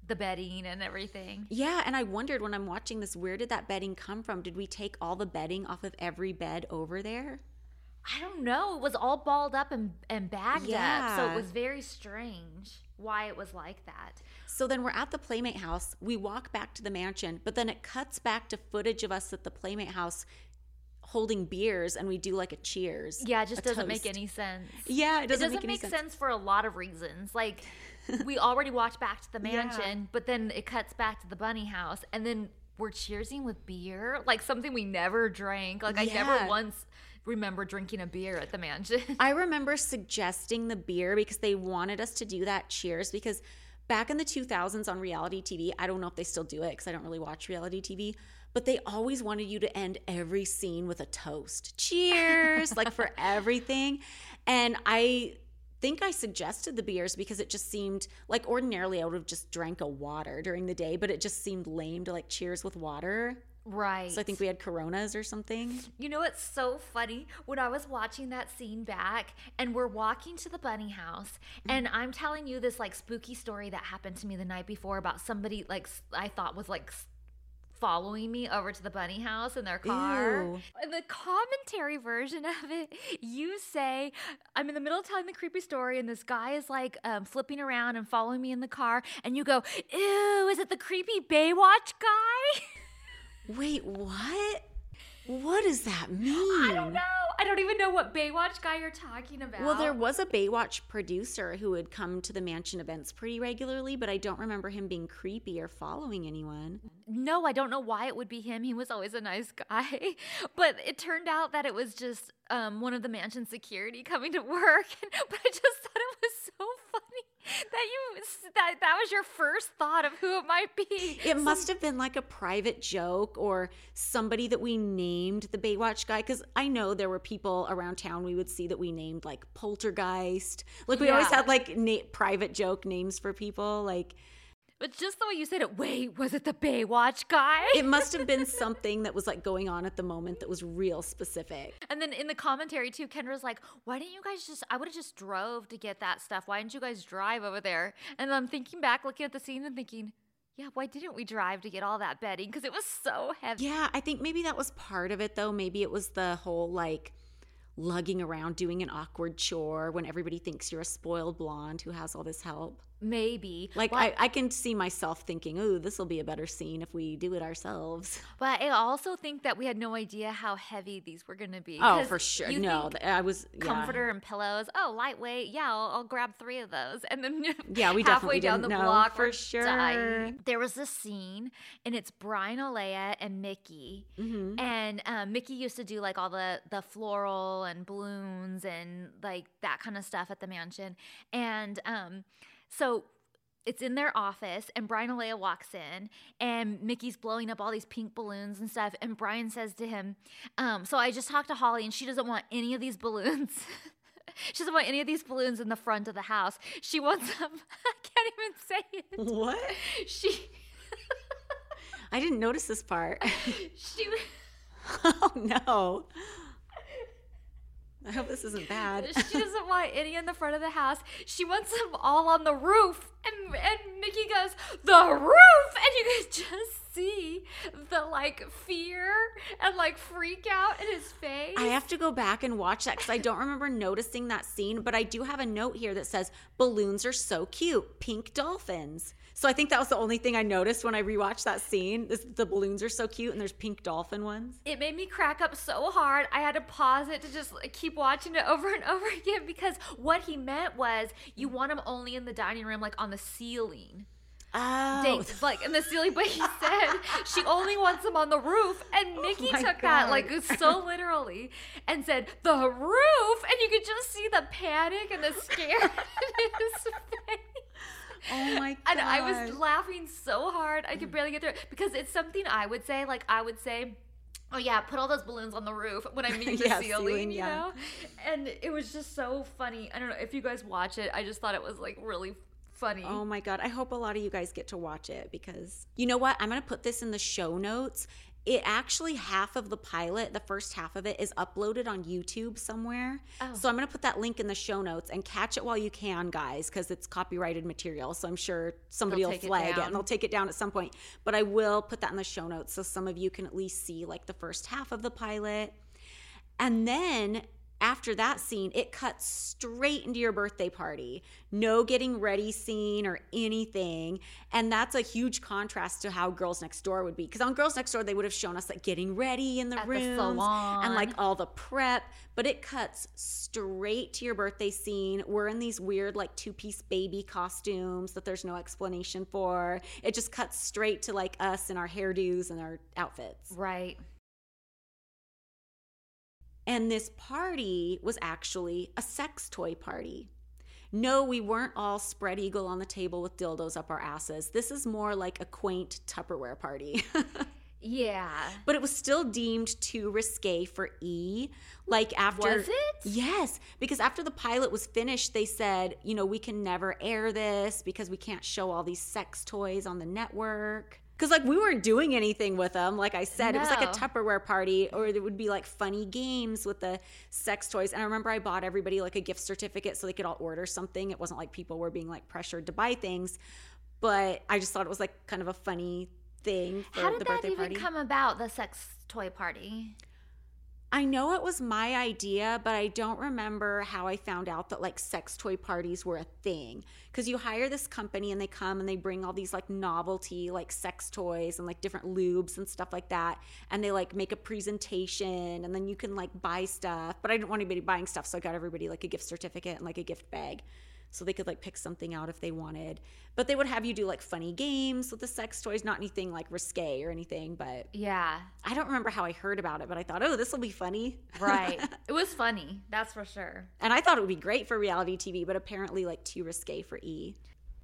the bedding and everything. Yeah, and I wondered when I'm watching this, where did that bedding come from? Did we take all the bedding off of every bed over there? I don't know. It was all balled up and and bagged up, so it was very strange why it was like that. So then we're at the Playmate house. We walk back to the mansion, but then it cuts back to footage of us at the Playmate house holding beers and we do like a cheers. Yeah, it just doesn't make any sense. Yeah, it doesn't, it doesn't, make make, sense. for a lot of reasons. Like <laughs> we already walked back to the Yeah. mansion, but then it cuts back to the bunny house, and then we're cheersing with beer, like something we never drank. Like I Yeah. never once remember drinking a beer at the mansion. I <laughs> remember suggesting the beer because they wanted us to do that cheers because back in the 2000s on reality TV, I don't know if they still do it because I don't really watch reality TV, but they always wanted you to end every scene with a toast. Cheers, like for <laughs> everything. And I think I suggested the beers because it just seemed like ordinarily I would have just drank a water during the day, but it just seemed lame to like cheers with water. right. So I think we had coronas or something. You know it's so funny? When I was watching that scene back and we're walking to the bunny house mm. and I'm telling you this like spooky story that happened to me the night before about somebody like I thought was like following me over to the bunny house in their car. Ew. In the commentary version of it, you say, I'm in the middle of telling the creepy story, and this guy is like um, flipping around and following me in the car, and you go, Ew, is it the creepy Baywatch guy? <laughs> Wait, what? What does that mean? I don't know. I don't even know what Baywatch guy you're talking about. Well, there was a Baywatch producer who would come to the mansion events pretty regularly, but I don't remember him being creepy or following anyone. No, I don't know why it would be him. He was always a nice guy. <laughs> But it turned out that it was just um, one of the mansion security coming to work. <laughs> but I just thought it was so funny that you that that was your first thought of who it might be. It must have been like a private joke or somebody that we named the Baywatch guy because I know there were people around town we would see that we named like Poltergeist. Like we always had like na- private joke names for people. Like But just the way you said it, wait, was it the Baywatch guy? it must have been something that was like going on at the moment that was real specific. And then in the commentary too, Kendra's like, "Why didn't you guys just? I would have just drove to get that stuff. Why didn't you guys drive over there?" And I'm thinking back, looking at the scene, and thinking, "Yeah, why didn't we drive to get all that bedding? Because it was so heavy." Yeah, I think maybe that was part of it though. Maybe it was the whole like lugging around doing an awkward chore when everybody thinks you're a spoiled blonde who has all this help. Maybe. Like Well, I, I can see myself thinking, "Ooh, this will be a better scene if we do it ourselves." but I also think that we had no idea how heavy these were going to be. Oh, for sure. No, I was yeah. comforter and pillows. Oh, lightweight. Yeah, I'll, I'll grab three of those. And then <laughs> Yeah, we halfway definitely down the know, block for sure. dying. There was this scene, and it's Brian Olea and Mickey. Mhm. And um, Mickey used to do like all the the floral and balloons and like that kind of stuff at the mansion. And um, so it's in their office, and Brian Alea walks in, and Mickey's blowing up all these pink balloons and stuff. And Brian says to him, um, "So I just talked to Holly, and she doesn't want any of these balloons." <laughs> She doesn't want any of these balloons in the front of the house. She wants them. <laughs> I can't even say it. What? <laughs> She, I didn't notice this part. she, oh no. <laughs> I hope this isn't bad. <laughs> she doesn't want any in the front of the house. She wants them all on the roof. And and Mickey goes, the roof, and you could <laughs> just see the like fear and like freak out in his face. I have to go back and watch that because I don't remember noticing that scene, but I do have a note here that says balloons are so cute, pink dolphins. So I think that was the only thing I noticed when I rewatched that scene. Is the balloons are so cute and there's pink dolphin ones. It made me crack up so hard. I had to pause it to just keep watching it <laughs> over and over again because what he meant was you want them only in the dining room, like on the ceiling. Oh, Dang, like in the ceiling, but he <laughs> said she only wants them on the roof, and Mickey Oh took that like so <laughs> literally and said the roof, and you could just see the panic and the scare in his face. Oh my god! <laughs> And I was laughing so hard I could mm. barely get through it because it's something I would say. Like I would say, "Oh yeah, put all those balloons on the roof when I <laughs> mean the Yeah, ceiling,", ceiling, you yeah. know. And it was just so funny. I don't know if you guys watch it. I just thought it was like really funny. Oh my god! I hope a lot of you guys get to watch it because you know what? I'm gonna put this in the show notes. It actually half of the pilot, the first half of it, is uploaded on YouTube somewhere. Oh. So I'm gonna put that link in the show notes and catch it while you can, guys, because it's copyrighted material. So I'm sure somebody They'll will take it flag it, and they'll take it down at some point. But I will put that in the show notes so some of you can at least see like the first half of the pilot. And then after that scene, it cuts straight into your birthday party. No getting ready scene or anything. And that's a huge contrast to how Girls Next Door would be. Because on Girls Next Door, they would have shown us like getting ready in the rooms and like all the prep. But it cuts straight to your birthday scene. We're in these weird like two piece baby costumes that there's no explanation for. It just cuts straight to like us and our hairdos and our outfits. right. And this party was actually a sex toy party. No, we weren't all spread eagle on the table with dildos up our asses. This is more like a quaint Tupperware party. <laughs> Yeah. but it was still deemed too risque for E. Like after Was it? Yes, because after the pilot was finished, they said, you know, we can never air this because we can't show all these sex toys on the network. Because like we weren't doing anything with them. Like I said, it was like a Tupperware party, or it would be like funny games with the sex toys. And I remember I bought everybody like a gift certificate so they could all order something. It wasn't like people were being like pressured to buy things, but I just thought it was like kind of a funny thing for How did the that even party. come about? The sex toy party. I know it was my idea, but I don't remember how I found out that like sex toy parties were a thing. Because you hire this company and they come and they bring all these like novelty, like sex toys and like different lubes and stuff like that. And they like make a presentation and then you can like buy stuff. But I didn't want anybody buying stuff. So I got everybody like a gift certificate and like a gift bag. So they could like pick something out if they wanted. But they would have you do like funny games with the sex toys, not anything like risque or anything. But Yeah. I don't remember how I heard about it, but I thought, oh, this will be funny. Right. <laughs> it was funny. That's for sure. and I thought it would be great for reality TV, but apparently like too risque for E.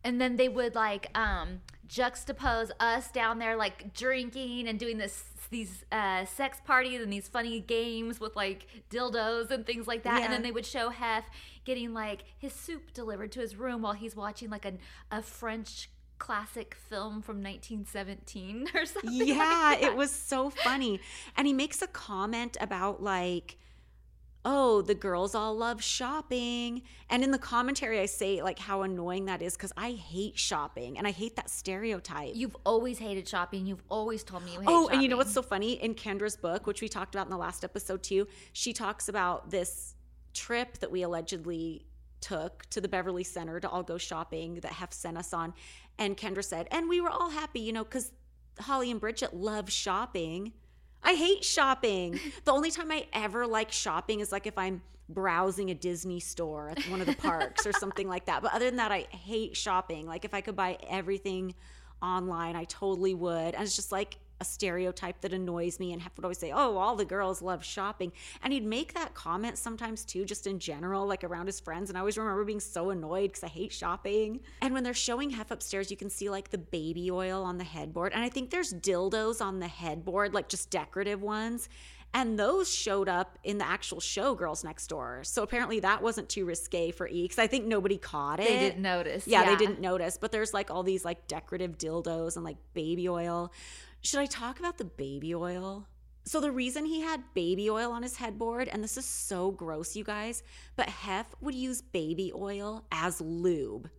and then they would like um juxtapose us down there like drinking and doing this these uh, sex parties and these funny games with like dildos and things like that Yeah. and then they would show hef getting like his soup delivered to his room while he's watching like an, a french classic film from 1917 <laughs> or something like Yeah, that. it was so funny. And he makes a comment about like, oh, the girls all love shopping. And in the commentary, I say like how annoying that is because I hate shopping and I hate that stereotype. you've always hated shopping you've always told me you hate Oh, shopping. and you know what's so funny? In Kendra's book, which we talked about in the last episode too, she talks about this trip that we allegedly took to the Beverly Center to all go shopping that Hef sent us on. And Kendra said, and we were all happy, you know, because Holly and Bridget love shopping. I hate shopping. <laughs> the only time I ever like shopping is like if I'm browsing a Disney store at one of the parks or something like that. But other than that, I hate shopping. Like if I could buy everything online, I totally would. And it's just like a stereotype that annoys me. And Hef would always say, Oh, all the girls love shopping. And he'd make that comment sometimes too, just in general, like around his friends. And I always remember being so annoyed because I hate shopping. And when they're showing Hef upstairs, you can see like the baby oil on the headboard. And I think there's dildos on the headboard, like just decorative ones. And those showed up in the actual show Girls Next Door. So apparently that wasn't too risque for E because I think nobody caught it. they didn't notice Yeah, they didn't notice. But there's like all these like decorative dildos and like baby oil. Should I talk about the baby oil? So the reason he had baby oil on his headboard, and this is so gross, you guys, but Hef would use baby oil as lube.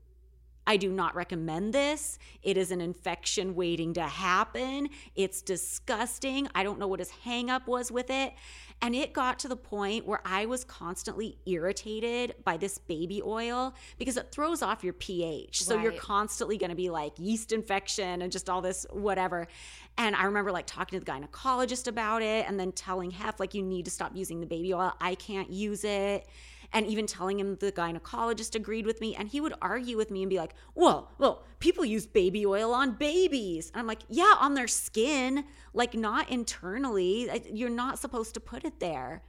I do not recommend this. It is an infection waiting to happen. It's disgusting. I don't know what his hangup was with it. And it got to the point where I was constantly irritated by this baby oil because it throws off your pH. So you're constantly going to be like yeast infection and just all this whatever. And I remember like talking to the gynecologist about it and then telling Hef, like, you need to stop using the baby oil. I can't use it. And even telling him the gynecologist agreed with me. And he would argue with me and be like, well, well, people use baby oil on babies. And I'm like, yeah, on their skin, like not internally. You're not supposed to put it there.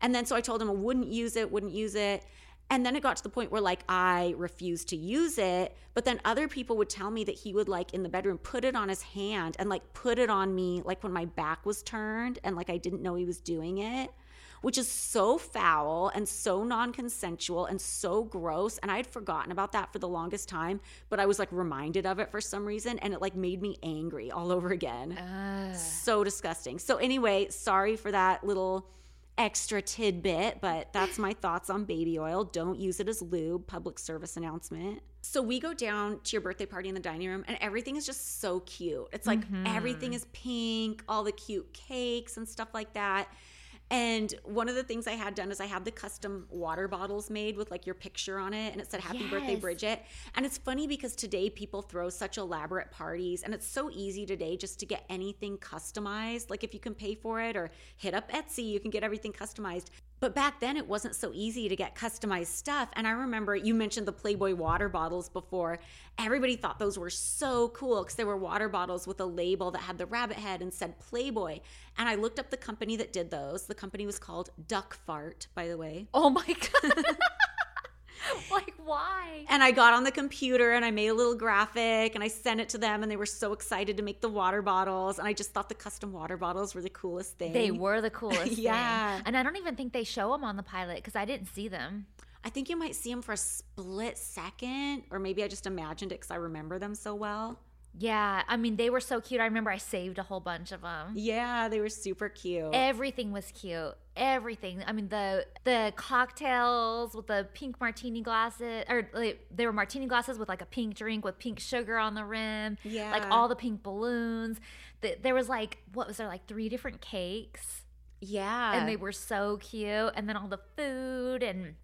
And then so I told him I wouldn't use it, wouldn't use it. And then it got to the point where like I refused to use it, but then other people would tell me that he would like in the bedroom put it on his hand and like put it on me like when my back was turned and like I didn't know he was doing it, which is so foul and so non-consensual and so gross and I had forgotten about that for the longest time, but I was like reminded of it for some reason and it like made me angry all over again. Ugh. So disgusting. So anyway, sorry for that little extra tidbit, but that's my thoughts on baby oil. Don't use it as lube. Public service announcement. So we go down to your birthday party in the dining room and everything is just so cute. It's like everything mm-hmm. is pink, all the cute cakes and stuff like that. And one of the things I had done is I had the custom water bottles made with like your picture on it and it said happy birthday Bridget. And it's funny because today people throw such elaborate parties and it's so easy today just to get anything customized. Like if you can pay for it or hit up Etsy, you can get everything customized. But back then it wasn't so easy to get customized stuff. And I remember you mentioned the Playboy water bottles before. Everybody thought those were so cool because they were water bottles with a label that had the rabbit head and said Playboy. And I looked up the company that did those. The company was called Duck Fart, by the way. Oh my <laughs> god. <laughs> like why? And I got on the computer and I made a little graphic and I sent it to them and they were so excited to make the water bottles. And I just thought the custom water bottles were the coolest thing. They were the coolest <laughs> Yeah. thing. And I don't even think they show them on the pilot because I didn't see them. I think you might see them for a split second, or maybe I just imagined it because I remember them so well. Yeah, I mean they were so cute. I remember I saved a whole bunch of them. Yeah, they were super cute. Everything was cute. Everything. I mean the the cocktails with the pink martini glasses, or like, they were martini glasses with like a pink drink with pink sugar on the rim. Yeah. like all the pink balloons. The, there was like what was there like three different cakes, yeah. and they were so cute. And then all the food and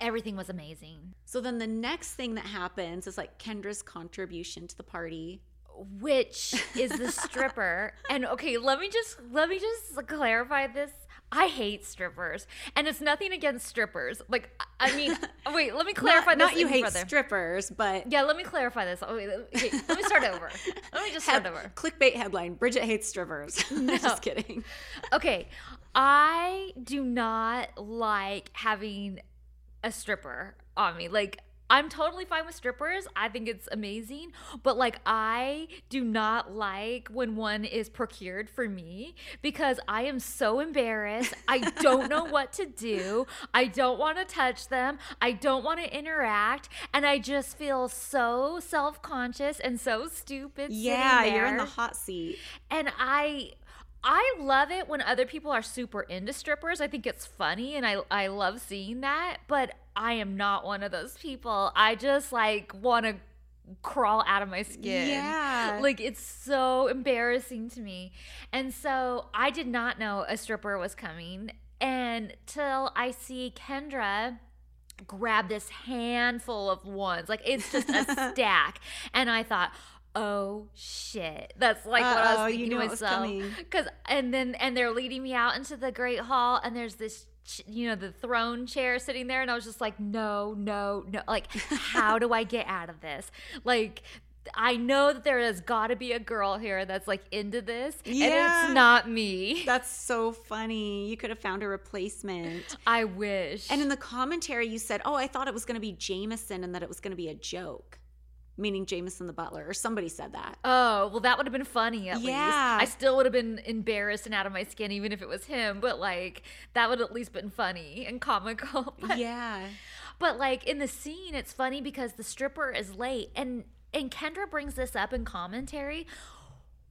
everything was amazing. so then the next thing that happens is like Kendra's contribution to the party. which is the stripper. <laughs> and okay, let me just let me just clarify this. I hate strippers, and it's nothing against strippers. Like, I mean, <laughs> wait, let me clarify not, this. not you hate further. strippers, but Yeah, let me clarify this. Oh, wait, let me start over. <laughs> Let me just start Head- over. clickbait headline: Bridget hates strippers. just kidding. Okay, I do not like having a stripper on me. Like, I'm totally fine with strippers. I think it's amazing. But, like, I do not like when one is procured for me because I am so embarrassed. I don't know <laughs> what to do. I don't want to touch them. I don't want to interact. And I just feel so self conscious and so stupid. sitting Yeah, you're in the hot seat. and I I love it when other people are super into strippers. I think it's funny and I I love seeing that, but I am not one of those people. I just like want to crawl out of my skin. Yeah. Like it's so embarrassing to me. And so I did not know a stripper was coming and till I see Kendra grab this handful of ones. Like it's just a <laughs> stack. And I thought, oh shit. That's like what I Uh-oh, was you thinking to myself. Cause and then and they're leading me out into the great hall and there's this you know the throne chair sitting there and I was just like no no no like how do I get out of this like I know that there has got to be a girl here that's like into this and it's not me. That's so funny. You could have found a replacement. I wish. And in the commentary, you said, "Oh, I thought it was going to be Jameson and that it was going to be a joke," meaning Jameson the butler, or somebody said that. Oh, well, that would have been funny at Yeah. least. I still would have been embarrassed and out of my skin, even if it was him, but like, that would at least been funny and comical. <laughs> But, yeah, but like, in the scene, it's funny because the stripper is late, and, and Kendra brings this up in commentary.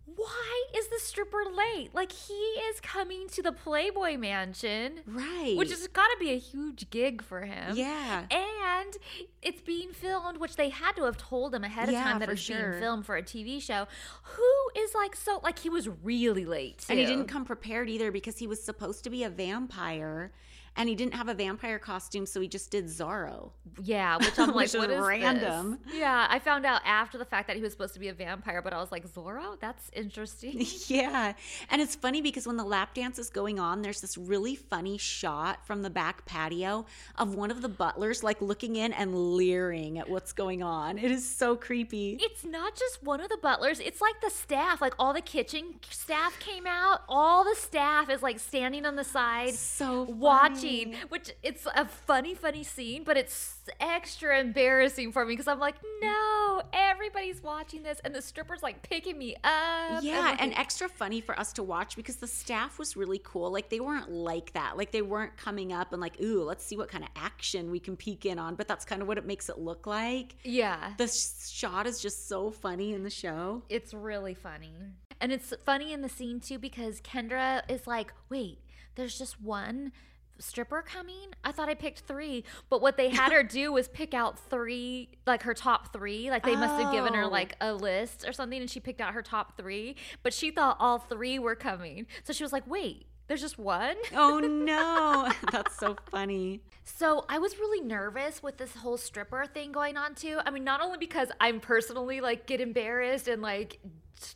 Why is the stripper late? Like he is coming to the Playboy Mansion, Right. which has got to be a huge gig for him. Yeah. and it's being filmed, which they had to have told him ahead of Yeah, time that it's sure. being filmed for a TV show. Who is like so like he was really late, too. And he didn't come prepared either because he was supposed to be a vampire and he didn't have a vampire costume, so he just did Zorro. Yeah, <laughs> which I'm like, Which what is this? random. Yeah, I found out after the fact that he was supposed to be a vampire, but I was like, Zorro, that's interesting. <laughs> Yeah. And it's funny because when the lap dance is going on, there's this really funny shot from the back patio of one of the butlers like looking in and leering at what's going on. It is so creepy. it's not just one of the butlers; it's like the staff. Like all the kitchen staff came out. All the staff is like standing on the side. So watching funny. which it's a funny funny scene but it's extra embarrassing for me because i'm like mm. no everybody's watching this and the stripper's like picking me up Yeah, like, and extra funny for us to watch because the staff was really cool. Like they weren't like that. Like they weren't coming up and like, ooh, let's see what kind of action we can peek in on. But that's kind of what it makes it look like. yeah The sh- shot is just so funny in the show. it's really funny and it's funny in the scene too because kendra is like wait there's just one stripper coming i thought i picked three but what they had her <laughs> do was pick out three like her top three like they must have given her Oh. like a list or something and she picked out her top three but she thought all three were coming so she was like wait there's just one Oh <laughs> no, <laughs> that's so funny. So I was really nervous with this whole stripper thing going on too. I mean, not only because I'm personally like get embarrassed and like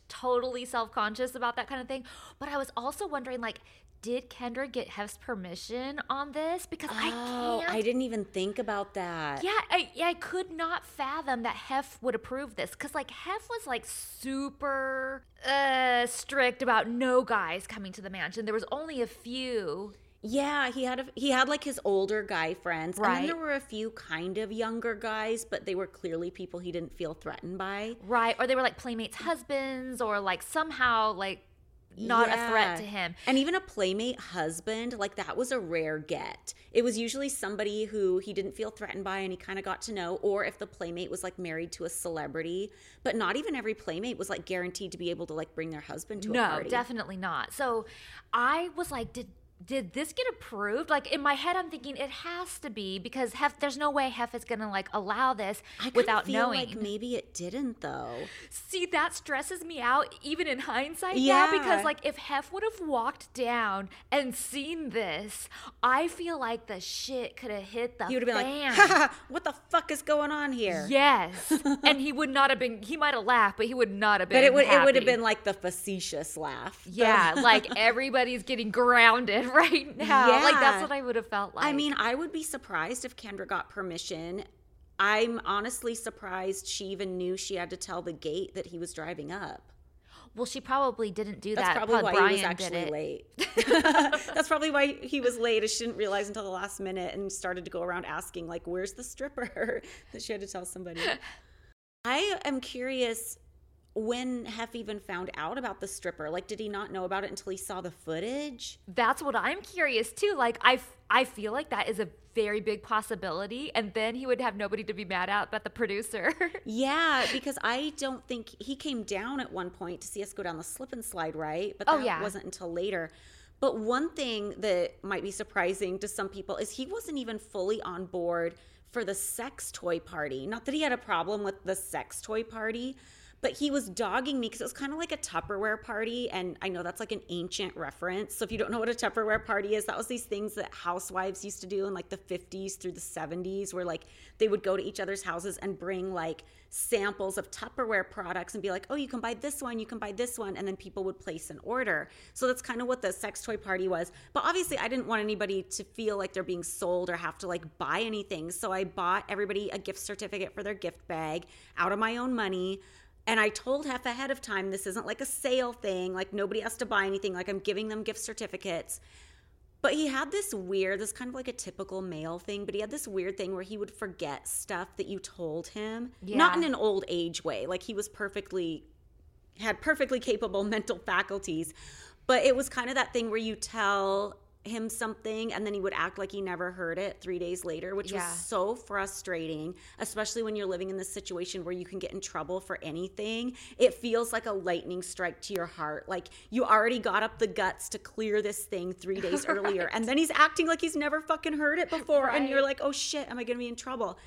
totally self-conscious about that kind of thing, but I was also wondering like did Kendra get Hef's permission on this? Because I Oh, can't. I didn't even think about that. yeah, I, I could not fathom that Hef would approve this because, like, Hef was like super uh, strict about no guys coming to the mansion. There was only a few. Yeah, he had a, he had like his older guy friends, and then there were a few kind of younger guys, but they were clearly people he didn't feel threatened by. Right. Or they were like playmates' husbands or like somehow like not a threat to him. And even a playmate husband, like that was a rare get. It was usually somebody who he didn't feel threatened by and he kind of got to know, or if the playmate was like married to a celebrity. But not even every playmate was like guaranteed to be able to like bring their husband to a party. No, definitely not. So I was like, did did this get approved? Like in my head, I'm thinking it has to be because Hef. There's no way Hef is gonna like allow this I without feel knowing. like maybe it didn't though. See, that stresses me out even in hindsight Yeah. now because like if Hef would have walked down and seen this, I feel like the shit could have hit the He would have been like, ha, ha, ha, "What the fuck is going on here?" Yes, <laughs> and he would not have been. He might have laughed, but he would not have been. But it would it would have been like the facetious laugh. Yeah, <laughs> like everybody's getting grounded <laughs> right now. Like that's what I would have felt like. I mean, I would be surprised if Kendra got permission. I'm honestly surprised she even knew she had to tell the gate that he was driving up. well, she probably didn't do That's that. probably why Brian he was actually late. <laughs> <laughs> That's probably why he was late. She didn't realize until the last minute and started to go around asking, like, "Where's the stripper?" that she had to tell somebody. I am curious when Hef even found out about the stripper. Like, did he not know about it until he saw the footage? That's what I'm curious too. Like I, f- I feel like that is a very big possibility, and then he would have nobody to be mad at but the producer. <laughs> Yeah, because I don't think he came down at one point to see us go down the slip and slide, right? But Oh, that yeah. wasn't until later. But one thing that might be surprising to some people is he wasn't even fully on board for the sex toy party. Not that he had a problem with the sex toy party, but he was dogging me because it was kind of like a Tupperware party. And I know that's like an ancient reference. So if you don't know what a Tupperware party is, that was these things that housewives used to do in like the 50s through the 70s, where like they would go to each other's houses and bring like samples of Tupperware products and be like, oh, you can buy this one, you can buy this one. And then people would place an order. So that's kind of what the sex toy party was. But obviously, I didn't want anybody to feel like they're being sold or have to like buy anything. So I bought everybody a gift certificate for their gift bag out of my own money. And I told Hef ahead of time, this isn't like a sale thing. Like nobody has to buy anything. Like I'm giving them gift certificates. But he had this weird, this kind of like a typical male thing, but he had this weird thing where he would forget stuff that you told him. Yeah. Not in an old age way. Like he was perfectly, had perfectly capable <laughs> mental faculties. But it was kind of that thing where you tell him something and then he would act like he never heard it three days later, which Yeah. was so frustrating, especially when you're living in this situation where you can get in trouble for anything. It feels like a lightning strike to your heart. Like you already got up the guts to clear this thing three <laughs> days earlier, and then he's acting like he's never fucking heard it before, and you're like, oh shit, am I gonna be in trouble?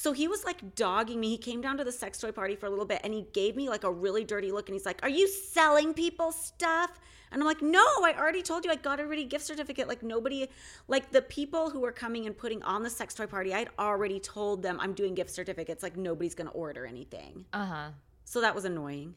So he was like dogging me. He came down to the sex toy party for a little bit and he gave me like a really dirty look and he's like, Are you selling people stuff? And I'm like, No, I already told you I got a gift certificate. Like, nobody, like the people who were coming and putting on the sex toy party, I'd already told them I'm doing gift certificates. Like, nobody's gonna order anything. Uh huh. So that was annoying.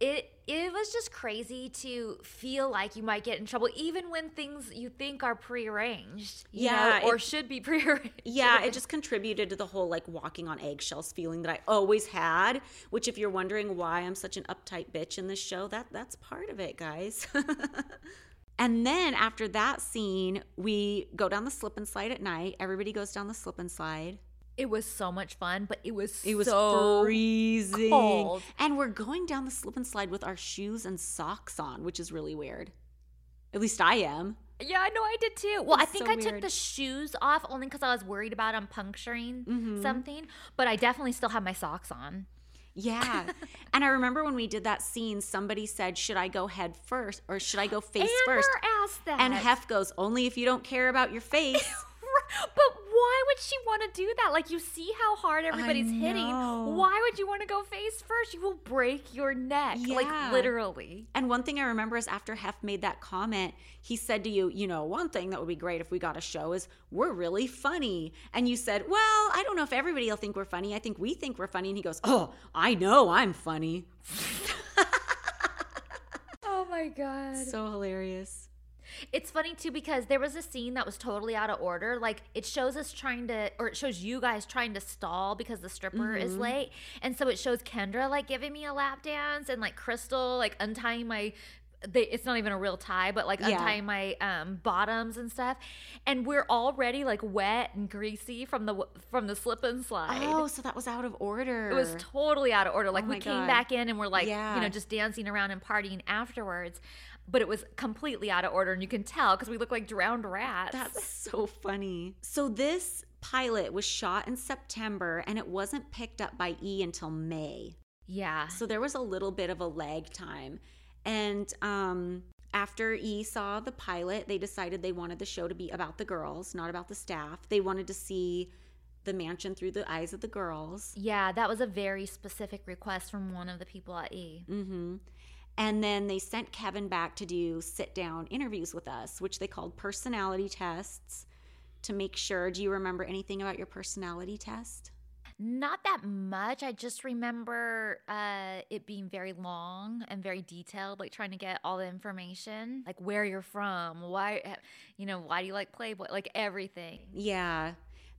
It it was just crazy to feel like you might get in trouble, even when things you think are prearranged. you Yeah, know, or it- should be <laughs> prearranged. Yeah, it just contributed to the whole like walking on eggshells feeling that I always had. Which, if you're wondering why I'm such an uptight bitch in this show, that that's part of it, guys. <laughs> and then after that scene, we go down the slip and slide at night. Everybody goes down the slip and slide. It was so much fun, but it was It was so freezing, cold. and we're going down the slip and slide with our shoes and socks on, which is really weird. At least I am. Yeah, I know I did too. Well, I think so I took the shoes off only because I was worried about them puncturing Mm-hmm. something, but I definitely still have my socks on. Yeah. <laughs> and I remember when we did that scene, somebody said, Should I go head first or should I go face Amber first? asked that. And Hef goes, Only if you don't care about your <laughs> face. but why would she want to do that? Like you see how hard everybody's hitting. Why would you want to go face first? You will break your neck. Yeah. Like literally. and one thing I remember is after Hef made that comment, he said to you, You know, one thing that would be great if we got a show is we're really funny. And you said, Well, I don't know if everybody will think we're funny. I think we think we're funny. And he goes, Oh, I know I'm funny. <laughs> Oh my god. So hilarious. It's funny too because there was a scene that was totally out of order. Like it shows us trying to, or it shows you guys trying to stall because the stripper is Mm-hmm. late, and so it shows Kendra like giving me a lap dance and like Crystal like untying my. They, it's not even a real tie, but like Yeah. untying my um, bottoms and stuff, and we're already like wet and greasy from the from the slip and slide. Oh, so that was out of order. It was totally out of order. Like Oh we my came back in and we're like, you know, just dancing around and partying afterwards. But it was completely out of order, and you can tell because we look like drowned rats. That's <laughs> so funny. So this pilot was shot in September and it wasn't picked up by E until May. yeah. So there was a little bit of a lag time. And um after E saw the pilot, they decided they wanted the show to be about the girls, not about the staff. They wanted to see the mansion through the eyes of the girls. Yeah, that was a very specific request from one of the people at E. hmm And then they sent Kevin back to do sit down interviews with us, which they called personality tests to make sure. Do you remember anything about your personality test? Not that much. I just remember uh, it being very long and very detailed, like trying to get all the information, like where you're from, why, you know, why do you like Playboy, like everything. Yeah.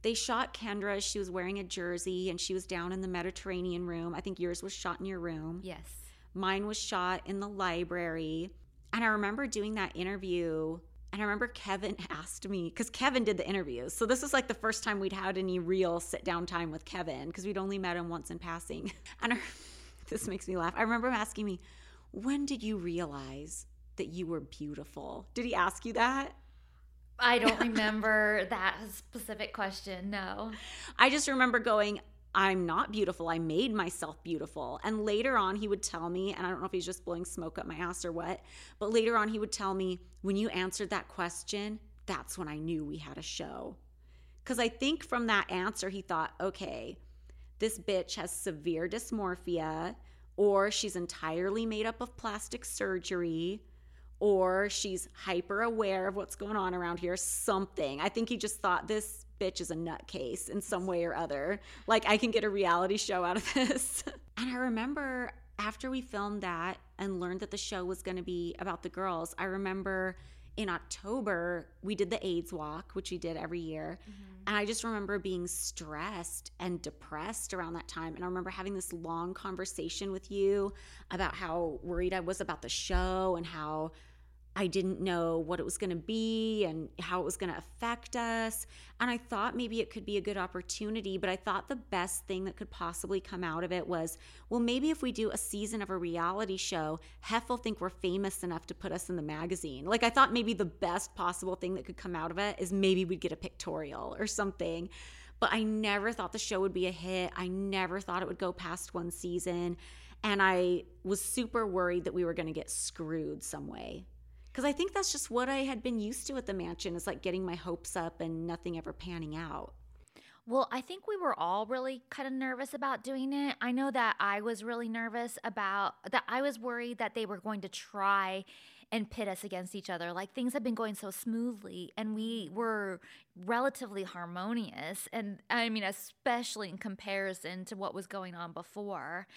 They shot Kendra. She was wearing a jersey and she was down in the Mediterranean room. I think yours was shot in your room. Yes. Mine was shot in the library. And I remember doing that interview. And I remember Kevin <laughs> asked me, because Kevin did the interviews. So this was like the first time we'd had any real sit down time with Kevin, because we'd only met him once in passing. <laughs> And I, <laughs> this makes me laugh. I remember him asking me, When did you realize that you were beautiful? Did he ask you that? I don't remember that specific question. No. I just remember going, I'm not beautiful. I made myself beautiful. And later on, he would tell me, and I don't know if he's just blowing smoke up my ass or what, but later on, he would tell me, when you answered that question, that's when I knew we had a show. Because I think from that answer, he thought, okay, this bitch has severe dysmorphia, or she's entirely made up of plastic surgery, or she's hyper aware of what's going on around here. Something. I think he just thought this bitch is a nutcase in some way or other. Like, I can get a reality show out of <laughs> this. and I remember after we filmed that and learned that the show was going to be about the girls, I remember in October, we did the AIDS walk, which we did every year. Mm-hmm. And I just remember being stressed and depressed around that time. And I remember having this long conversation with you about how worried I was about the show and how I didn't know what it was going to be and how it was going to affect us. And I thought maybe it could be a good opportunity, but I thought the best thing that could possibly come out of it was well, maybe if we do a season of a reality show, Hef will think we're famous enough to put us in the magazine. Like, I thought maybe the best possible thing that could come out of it is maybe we'd get a pictorial or something. But I never thought the show would be a hit. I never thought it would go past one season. And I was super worried that we were going to get screwed some way because I think that's just what I had been used to at the mansion is like getting my hopes up and nothing ever panning out. Well, I think we were all really kind of nervous about doing it. I know that I was really nervous about that. I was worried that they were going to try and pit us against each other. Like things had been going so smoothly and we were relatively harmonious. And I mean, especially in comparison to what was going on before.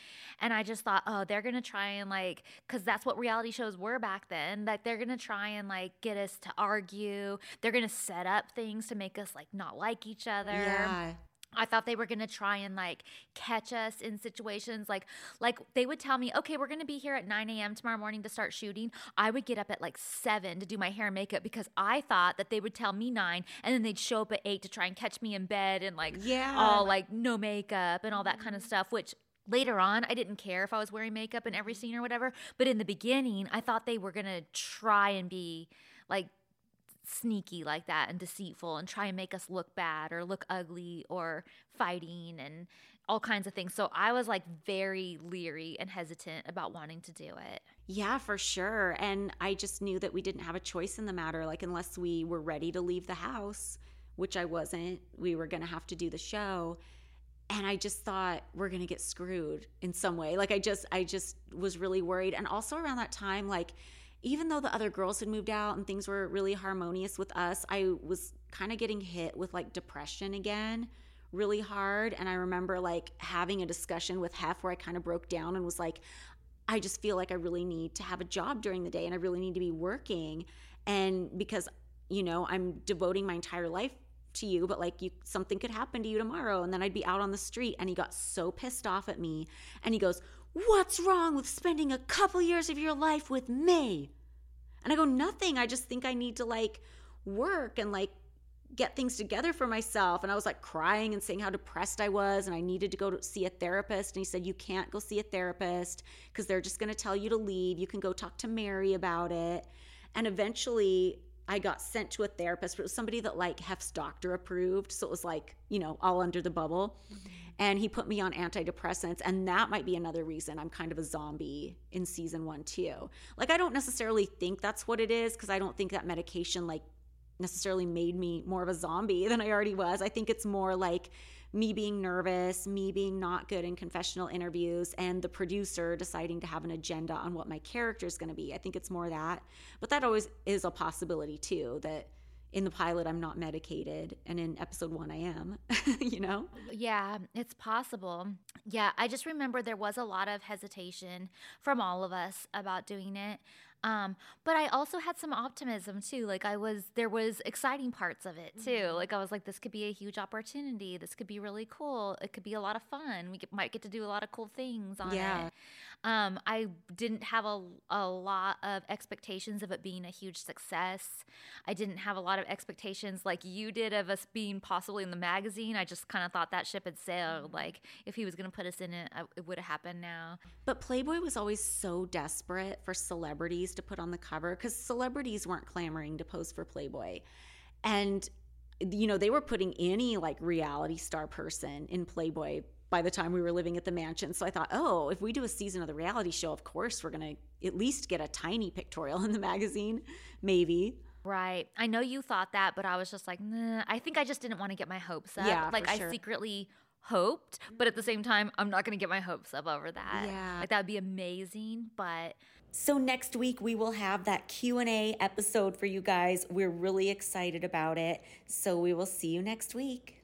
And I just thought, oh, they're going to try and like, because that's what reality shows were back then. Like they're going to try and like get us to argue. They're going to set up things to make us like not like each other. Yeah. I thought they were going to try and like catch us in situations like like they would tell me, okay, we're going to be here at 9 a.m. tomorrow morning to start shooting. I would get up at like seven to do my hair and makeup because I thought that they would tell me nine and then they'd show up at eight to try and catch me in bed and like yeah. all like no makeup and all that kind of mm-hmm. stuff, which later on i didn't care if i was wearing makeup in every scene or whatever but in the beginning i thought they were going to try and be like sneaky like that and deceitful and try and make us look bad or look ugly or fighting and all kinds of things. So I was like very leery and hesitant about wanting to do it. Yeah, for sure. And I just knew that we didn't have a choice in the matter. Like, unless we were ready to leave the house, which I wasn't, we were going to have to do the show. And I just thought we're going to get screwed in some way. Like, I just, I just was really worried. And also around that time, like, even though the other girls had moved out and things were really harmonious with us, I was kind of getting hit with like depression again really hard. And I remember like having a discussion with Hef where I kind of broke down and was like, I just feel like I really need to have a job during the day and I really need to be working. And because, you know, I'm devoting my entire life to you, but like you something could happen to you tomorrow and then I'd be out on the street and he got so pissed off at me and he goes, What's wrong with spending a couple years of your life with me? And I go, Nothing. I just think I need to like work and like get things together for myself. And I was like crying and saying how depressed I was and I needed to go to see a therapist. And he said, You can't go see a therapist because they're just going to tell you to leave. You can go talk to Mary about it. And eventually, I got sent to a therapist, but it was somebody that like Hef's doctor approved. So it was like, you know, all under the bubble. Mm-hmm and he put me on antidepressants and that might be another reason i'm kind of a zombie in season one too like i don't necessarily think that's what it is because i don't think that medication like necessarily made me more of a zombie than i already was i think it's more like me being nervous me being not good in confessional interviews and the producer deciding to have an agenda on what my character is going to be i think it's more that but that always is a possibility too that in the pilot I'm not medicated and in episode 1 I am, <laughs> you know? Yeah, it's possible. Yeah, I just remember there was a lot of hesitation from all of us about doing it. Um, but I also had some optimism too. Like I was, there was exciting parts of it too. Mm-hmm. Like I was like, this could be a huge opportunity. This could be really cool. It could be a lot of fun. We get, might get to do a lot of cool things on yeah. it. Um, I didn't have a, a lot of expectations of it being a huge success. I didn't have a lot of expectations like you did of us being possibly in the magazine. I just kind of thought that ship had sailed. Mm-hmm. Like if he was going to put us in it, it would have happened now. But Playboy was always so desperate for celebrities to put on the cover because celebrities weren't clamoring to pose for Playboy. And you know, they were putting any like reality star person in Playboy by the time we were living at the mansion. So I thought, oh, if we do a season of the reality show, of course we're going to at least get a tiny pictorial in the magazine, maybe. Right. I know you thought that, but I was just like, nah. I think I just didn't want to get my hopes up. Yeah, like sure. I secretly hoped, but at the same time, I'm not going to get my hopes up over that. Yeah. Like that would be amazing, but so next week we will have that Q&A episode for you guys. We're really excited about it. So we will see you next week.